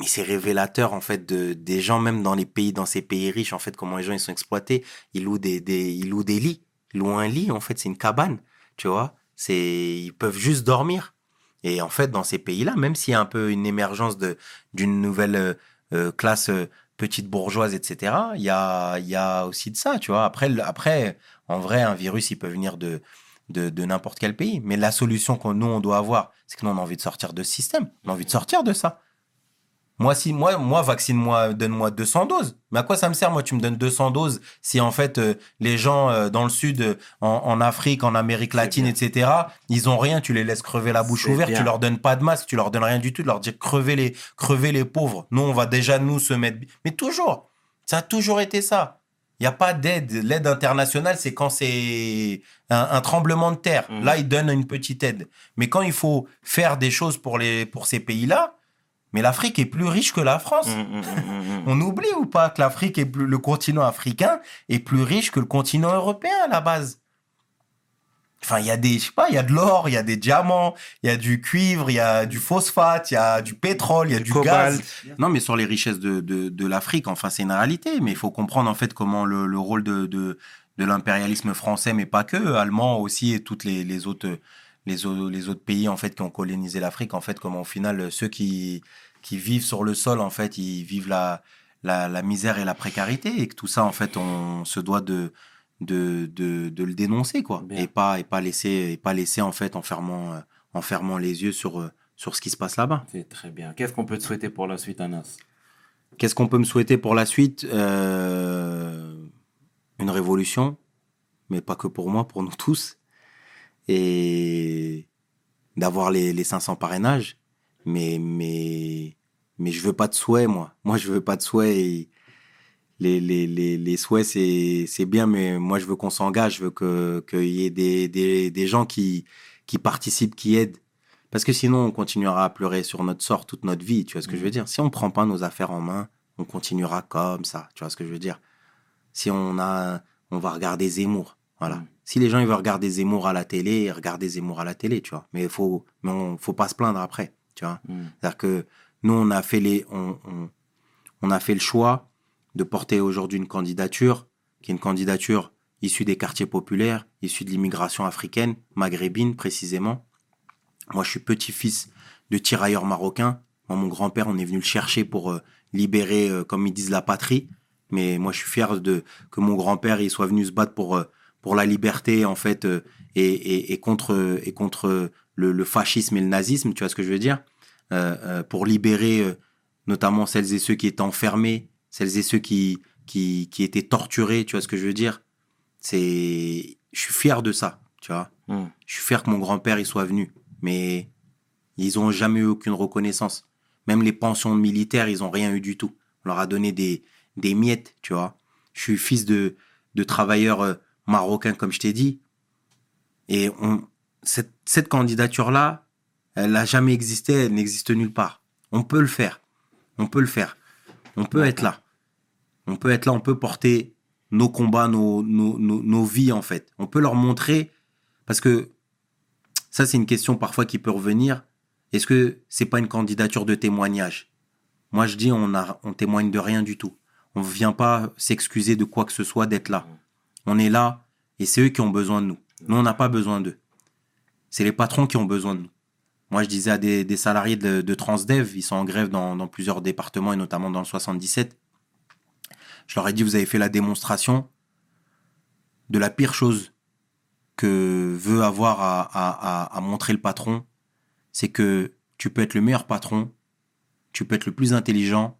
mais c'est révélateur en fait de des gens même dans les pays dans ces pays riches en fait comment les gens ils sont exploités ils louent des, des ils louent des lits ils louent un lit en fait c'est une cabane tu vois. C'est ils peuvent juste dormir. Et en fait dans ces pays là même s'il y a un peu une émergence de d'une nouvelle euh, euh, classe euh, petite bourgeoise etc il y a y a aussi de ça tu vois. Après après en vrai un virus il peut venir de de, de n'importe quel pays. Mais la solution que nous on doit avoir c'est que nous on a envie de sortir de ce système. On a envie de sortir de ça moi, si, moi, moi, vaccine-moi, donne-moi 200 doses. Mais à quoi ça me sert, moi, tu me donnes 200 doses si en fait euh, les gens euh, dans le sud, euh, en, en Afrique, en Amérique latine, etc., ils ont rien. Tu les laisses crever la bouche ouverte. bien. Tu leur donnes pas de masque. Tu leur donnes rien du tout. Tu leur dis crever les, crever les pauvres. Nous, on va déjà nous se mettre. Mais toujours, ça a toujours été ça. Il n'y a pas d'aide. L'aide internationale, c'est quand c'est un, un tremblement de terre. Mhm. Là, ils donnent une petite aide. Mais quand il faut faire des choses pour, les, pour ces pays-là, mais l'Afrique est plus riche que la France. Hum, hum, hum. On oublie ou pas que l'Afrique est plus, le continent africain est plus riche que le continent européen à la base? Enfin, il y a des, je sais pas, il y a de l'or, il y a des diamants, il y a du cuivre, il y a du phosphate, il y a du pétrole, il y a du, gaz. Non, mais sur les richesses de, de, de l'Afrique, enfin, c'est une réalité. Mais il faut comprendre en fait comment le, le rôle de, de, de l'impérialisme français, mais pas que, allemand aussi et toutes les, les autres les, les autres pays en fait qui ont colonisé l'Afrique, en fait, comment au final ceux qui qui vivent sur le sol, en fait, ils vivent la la, la misère et la précarité et que tout ça, en fait, on se doit de de, de, de le dénoncer quoi Bien. et pas et pas laisser et pas laisser en fait en fermant euh, en fermant les yeux sur euh, sur ce qui se passe là-bas. C'est très bien. Qu'est-ce qu'on peut te souhaiter pour la suite, Anas? Qu'est-ce qu'on peut me souhaiter pour la suite? Euh, Une révolution, mais pas que pour moi, pour nous tous. Et d'avoir les, les 500 parrainages. Mais, mais, mais je veux pas de souhait, moi. Moi, je veux pas de souhait. Et les, les, les, les souhaits, c'est, c'est bien, mais moi, je veux qu'on s'engage. Je veux que, qu'il y ait des, des, des gens qui, qui participent, qui aident. Parce que sinon, on continuera à pleurer sur notre sort toute notre vie. Tu vois ce que je veux dire? Si on prend pas nos affaires en main, on continuera comme ça. Tu vois ce que je veux dire? Si on a, on va regarder Zemmour. Voilà. Mm. Si les gens ils veulent regarder Zemmour à la télé, regardez Zemmour à la télé, tu vois. Mais il faut, mais on, faut pas se plaindre après, tu vois. Hum. C'est-à-dire que nous, on a fait les, on, on, on a fait le choix de porter aujourd'hui une candidature qui est une candidature issue des quartiers populaires, issue de l'immigration africaine, maghrébine précisément. Moi, je suis petit-fils de tirailleurs marocains. Moi, mon grand-père, on est venu le chercher pour euh, libérer, euh, comme ils disent, la patrie. Mais moi, je suis fier de que mon grand-père il soit venu se battre pour euh, pour la liberté en fait et, et, et contre et contre le, le fascisme et le nazisme. Tu vois ce que je veux dire Euh, euh, Pour libérer euh, notamment celles et ceux qui étaient enfermés, celles et ceux qui qui qui étaient torturés. Tu vois ce que je veux dire C'est, je suis fier de ça. Tu vois Hum. je suis fier que mon grand-père y soit venu, mais ils ont jamais eu aucune reconnaissance. Même les pensions militaires, ils ont rien eu du tout. On leur a donné des, des miettes, tu vois. Je suis fils de, de travailleurs marocains, comme je t'ai dit. Et on, cette, cette candidature-là, elle n'a jamais existé, elle n'existe nulle part. On peut le faire. On peut le faire. On peut être là. On peut être là, on peut porter nos combats, nos, nos, nos, nos vies, en fait. On peut leur montrer parce que ça, c'est une question parfois qui peut revenir. Est-ce que c'est pas une candidature de témoignage? Moi, je dis, on, a, on témoigne de rien du tout. On ne vient pas s'excuser de quoi que ce soit d'être là. On est là et c'est eux qui ont besoin de nous. Nous, on n'a pas besoin d'eux. C'est les patrons qui ont besoin de nous. Moi, je disais à des, des salariés de, de Transdev, ils sont en grève dans, dans plusieurs départements et notamment dans le 77. Je leur ai dit, vous avez fait la démonstration de la pire chose que veut avoir à, à, à, à montrer le patron, c'est que tu peux être le meilleur patron, tu peux être le plus intelligent.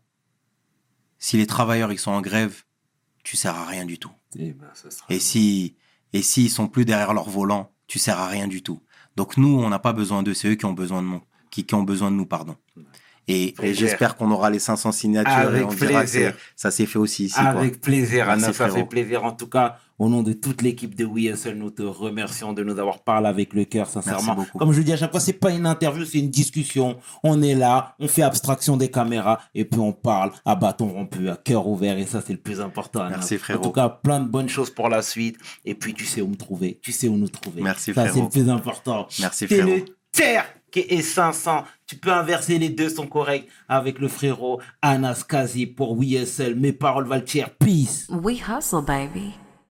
Si les travailleurs ils sont en grève, tu sers à rien du tout. Eh ben, ça sera- Et si et s'ils sont plus derrière leur volant, tu sers à rien du tout. Donc nous, on n'a pas besoin d'eux, c'est eux qui ont besoin de nous, qui, qui ont besoin de nous, pardon. Et, j'espère qu'on aura les 500 signatures Avec et on dira que plaisir. c'est- ça s'est fait aussi ici. quoi. Avec plaisir, Anna, ça fait plaisir. En tout cas, au nom de toute l'équipe de WeSL, nous te remercions de nous avoir parlé avec le cœur, sincèrement. Comme je dis à chaque fois, c'est pas une interview, c'est une discussion. On est là, on fait abstraction des caméras et puis on parle à bâton rompu, à cœur ouvert et ça, c'est le plus important. Merci, frérot. En tout cas, plein de bonnes choses pour la suite. Et puis, tu sais où me trouver. Tu sais où nous trouver. Merci, Ça, c'est frérot. le plus important. Merci, T'es frérot. le tiers et 500. Tu peux inverser, les deux sont corrects avec le frérot Anas Kazi pour WSL. Mes paroles valent cher. Peace. We hustle, baby.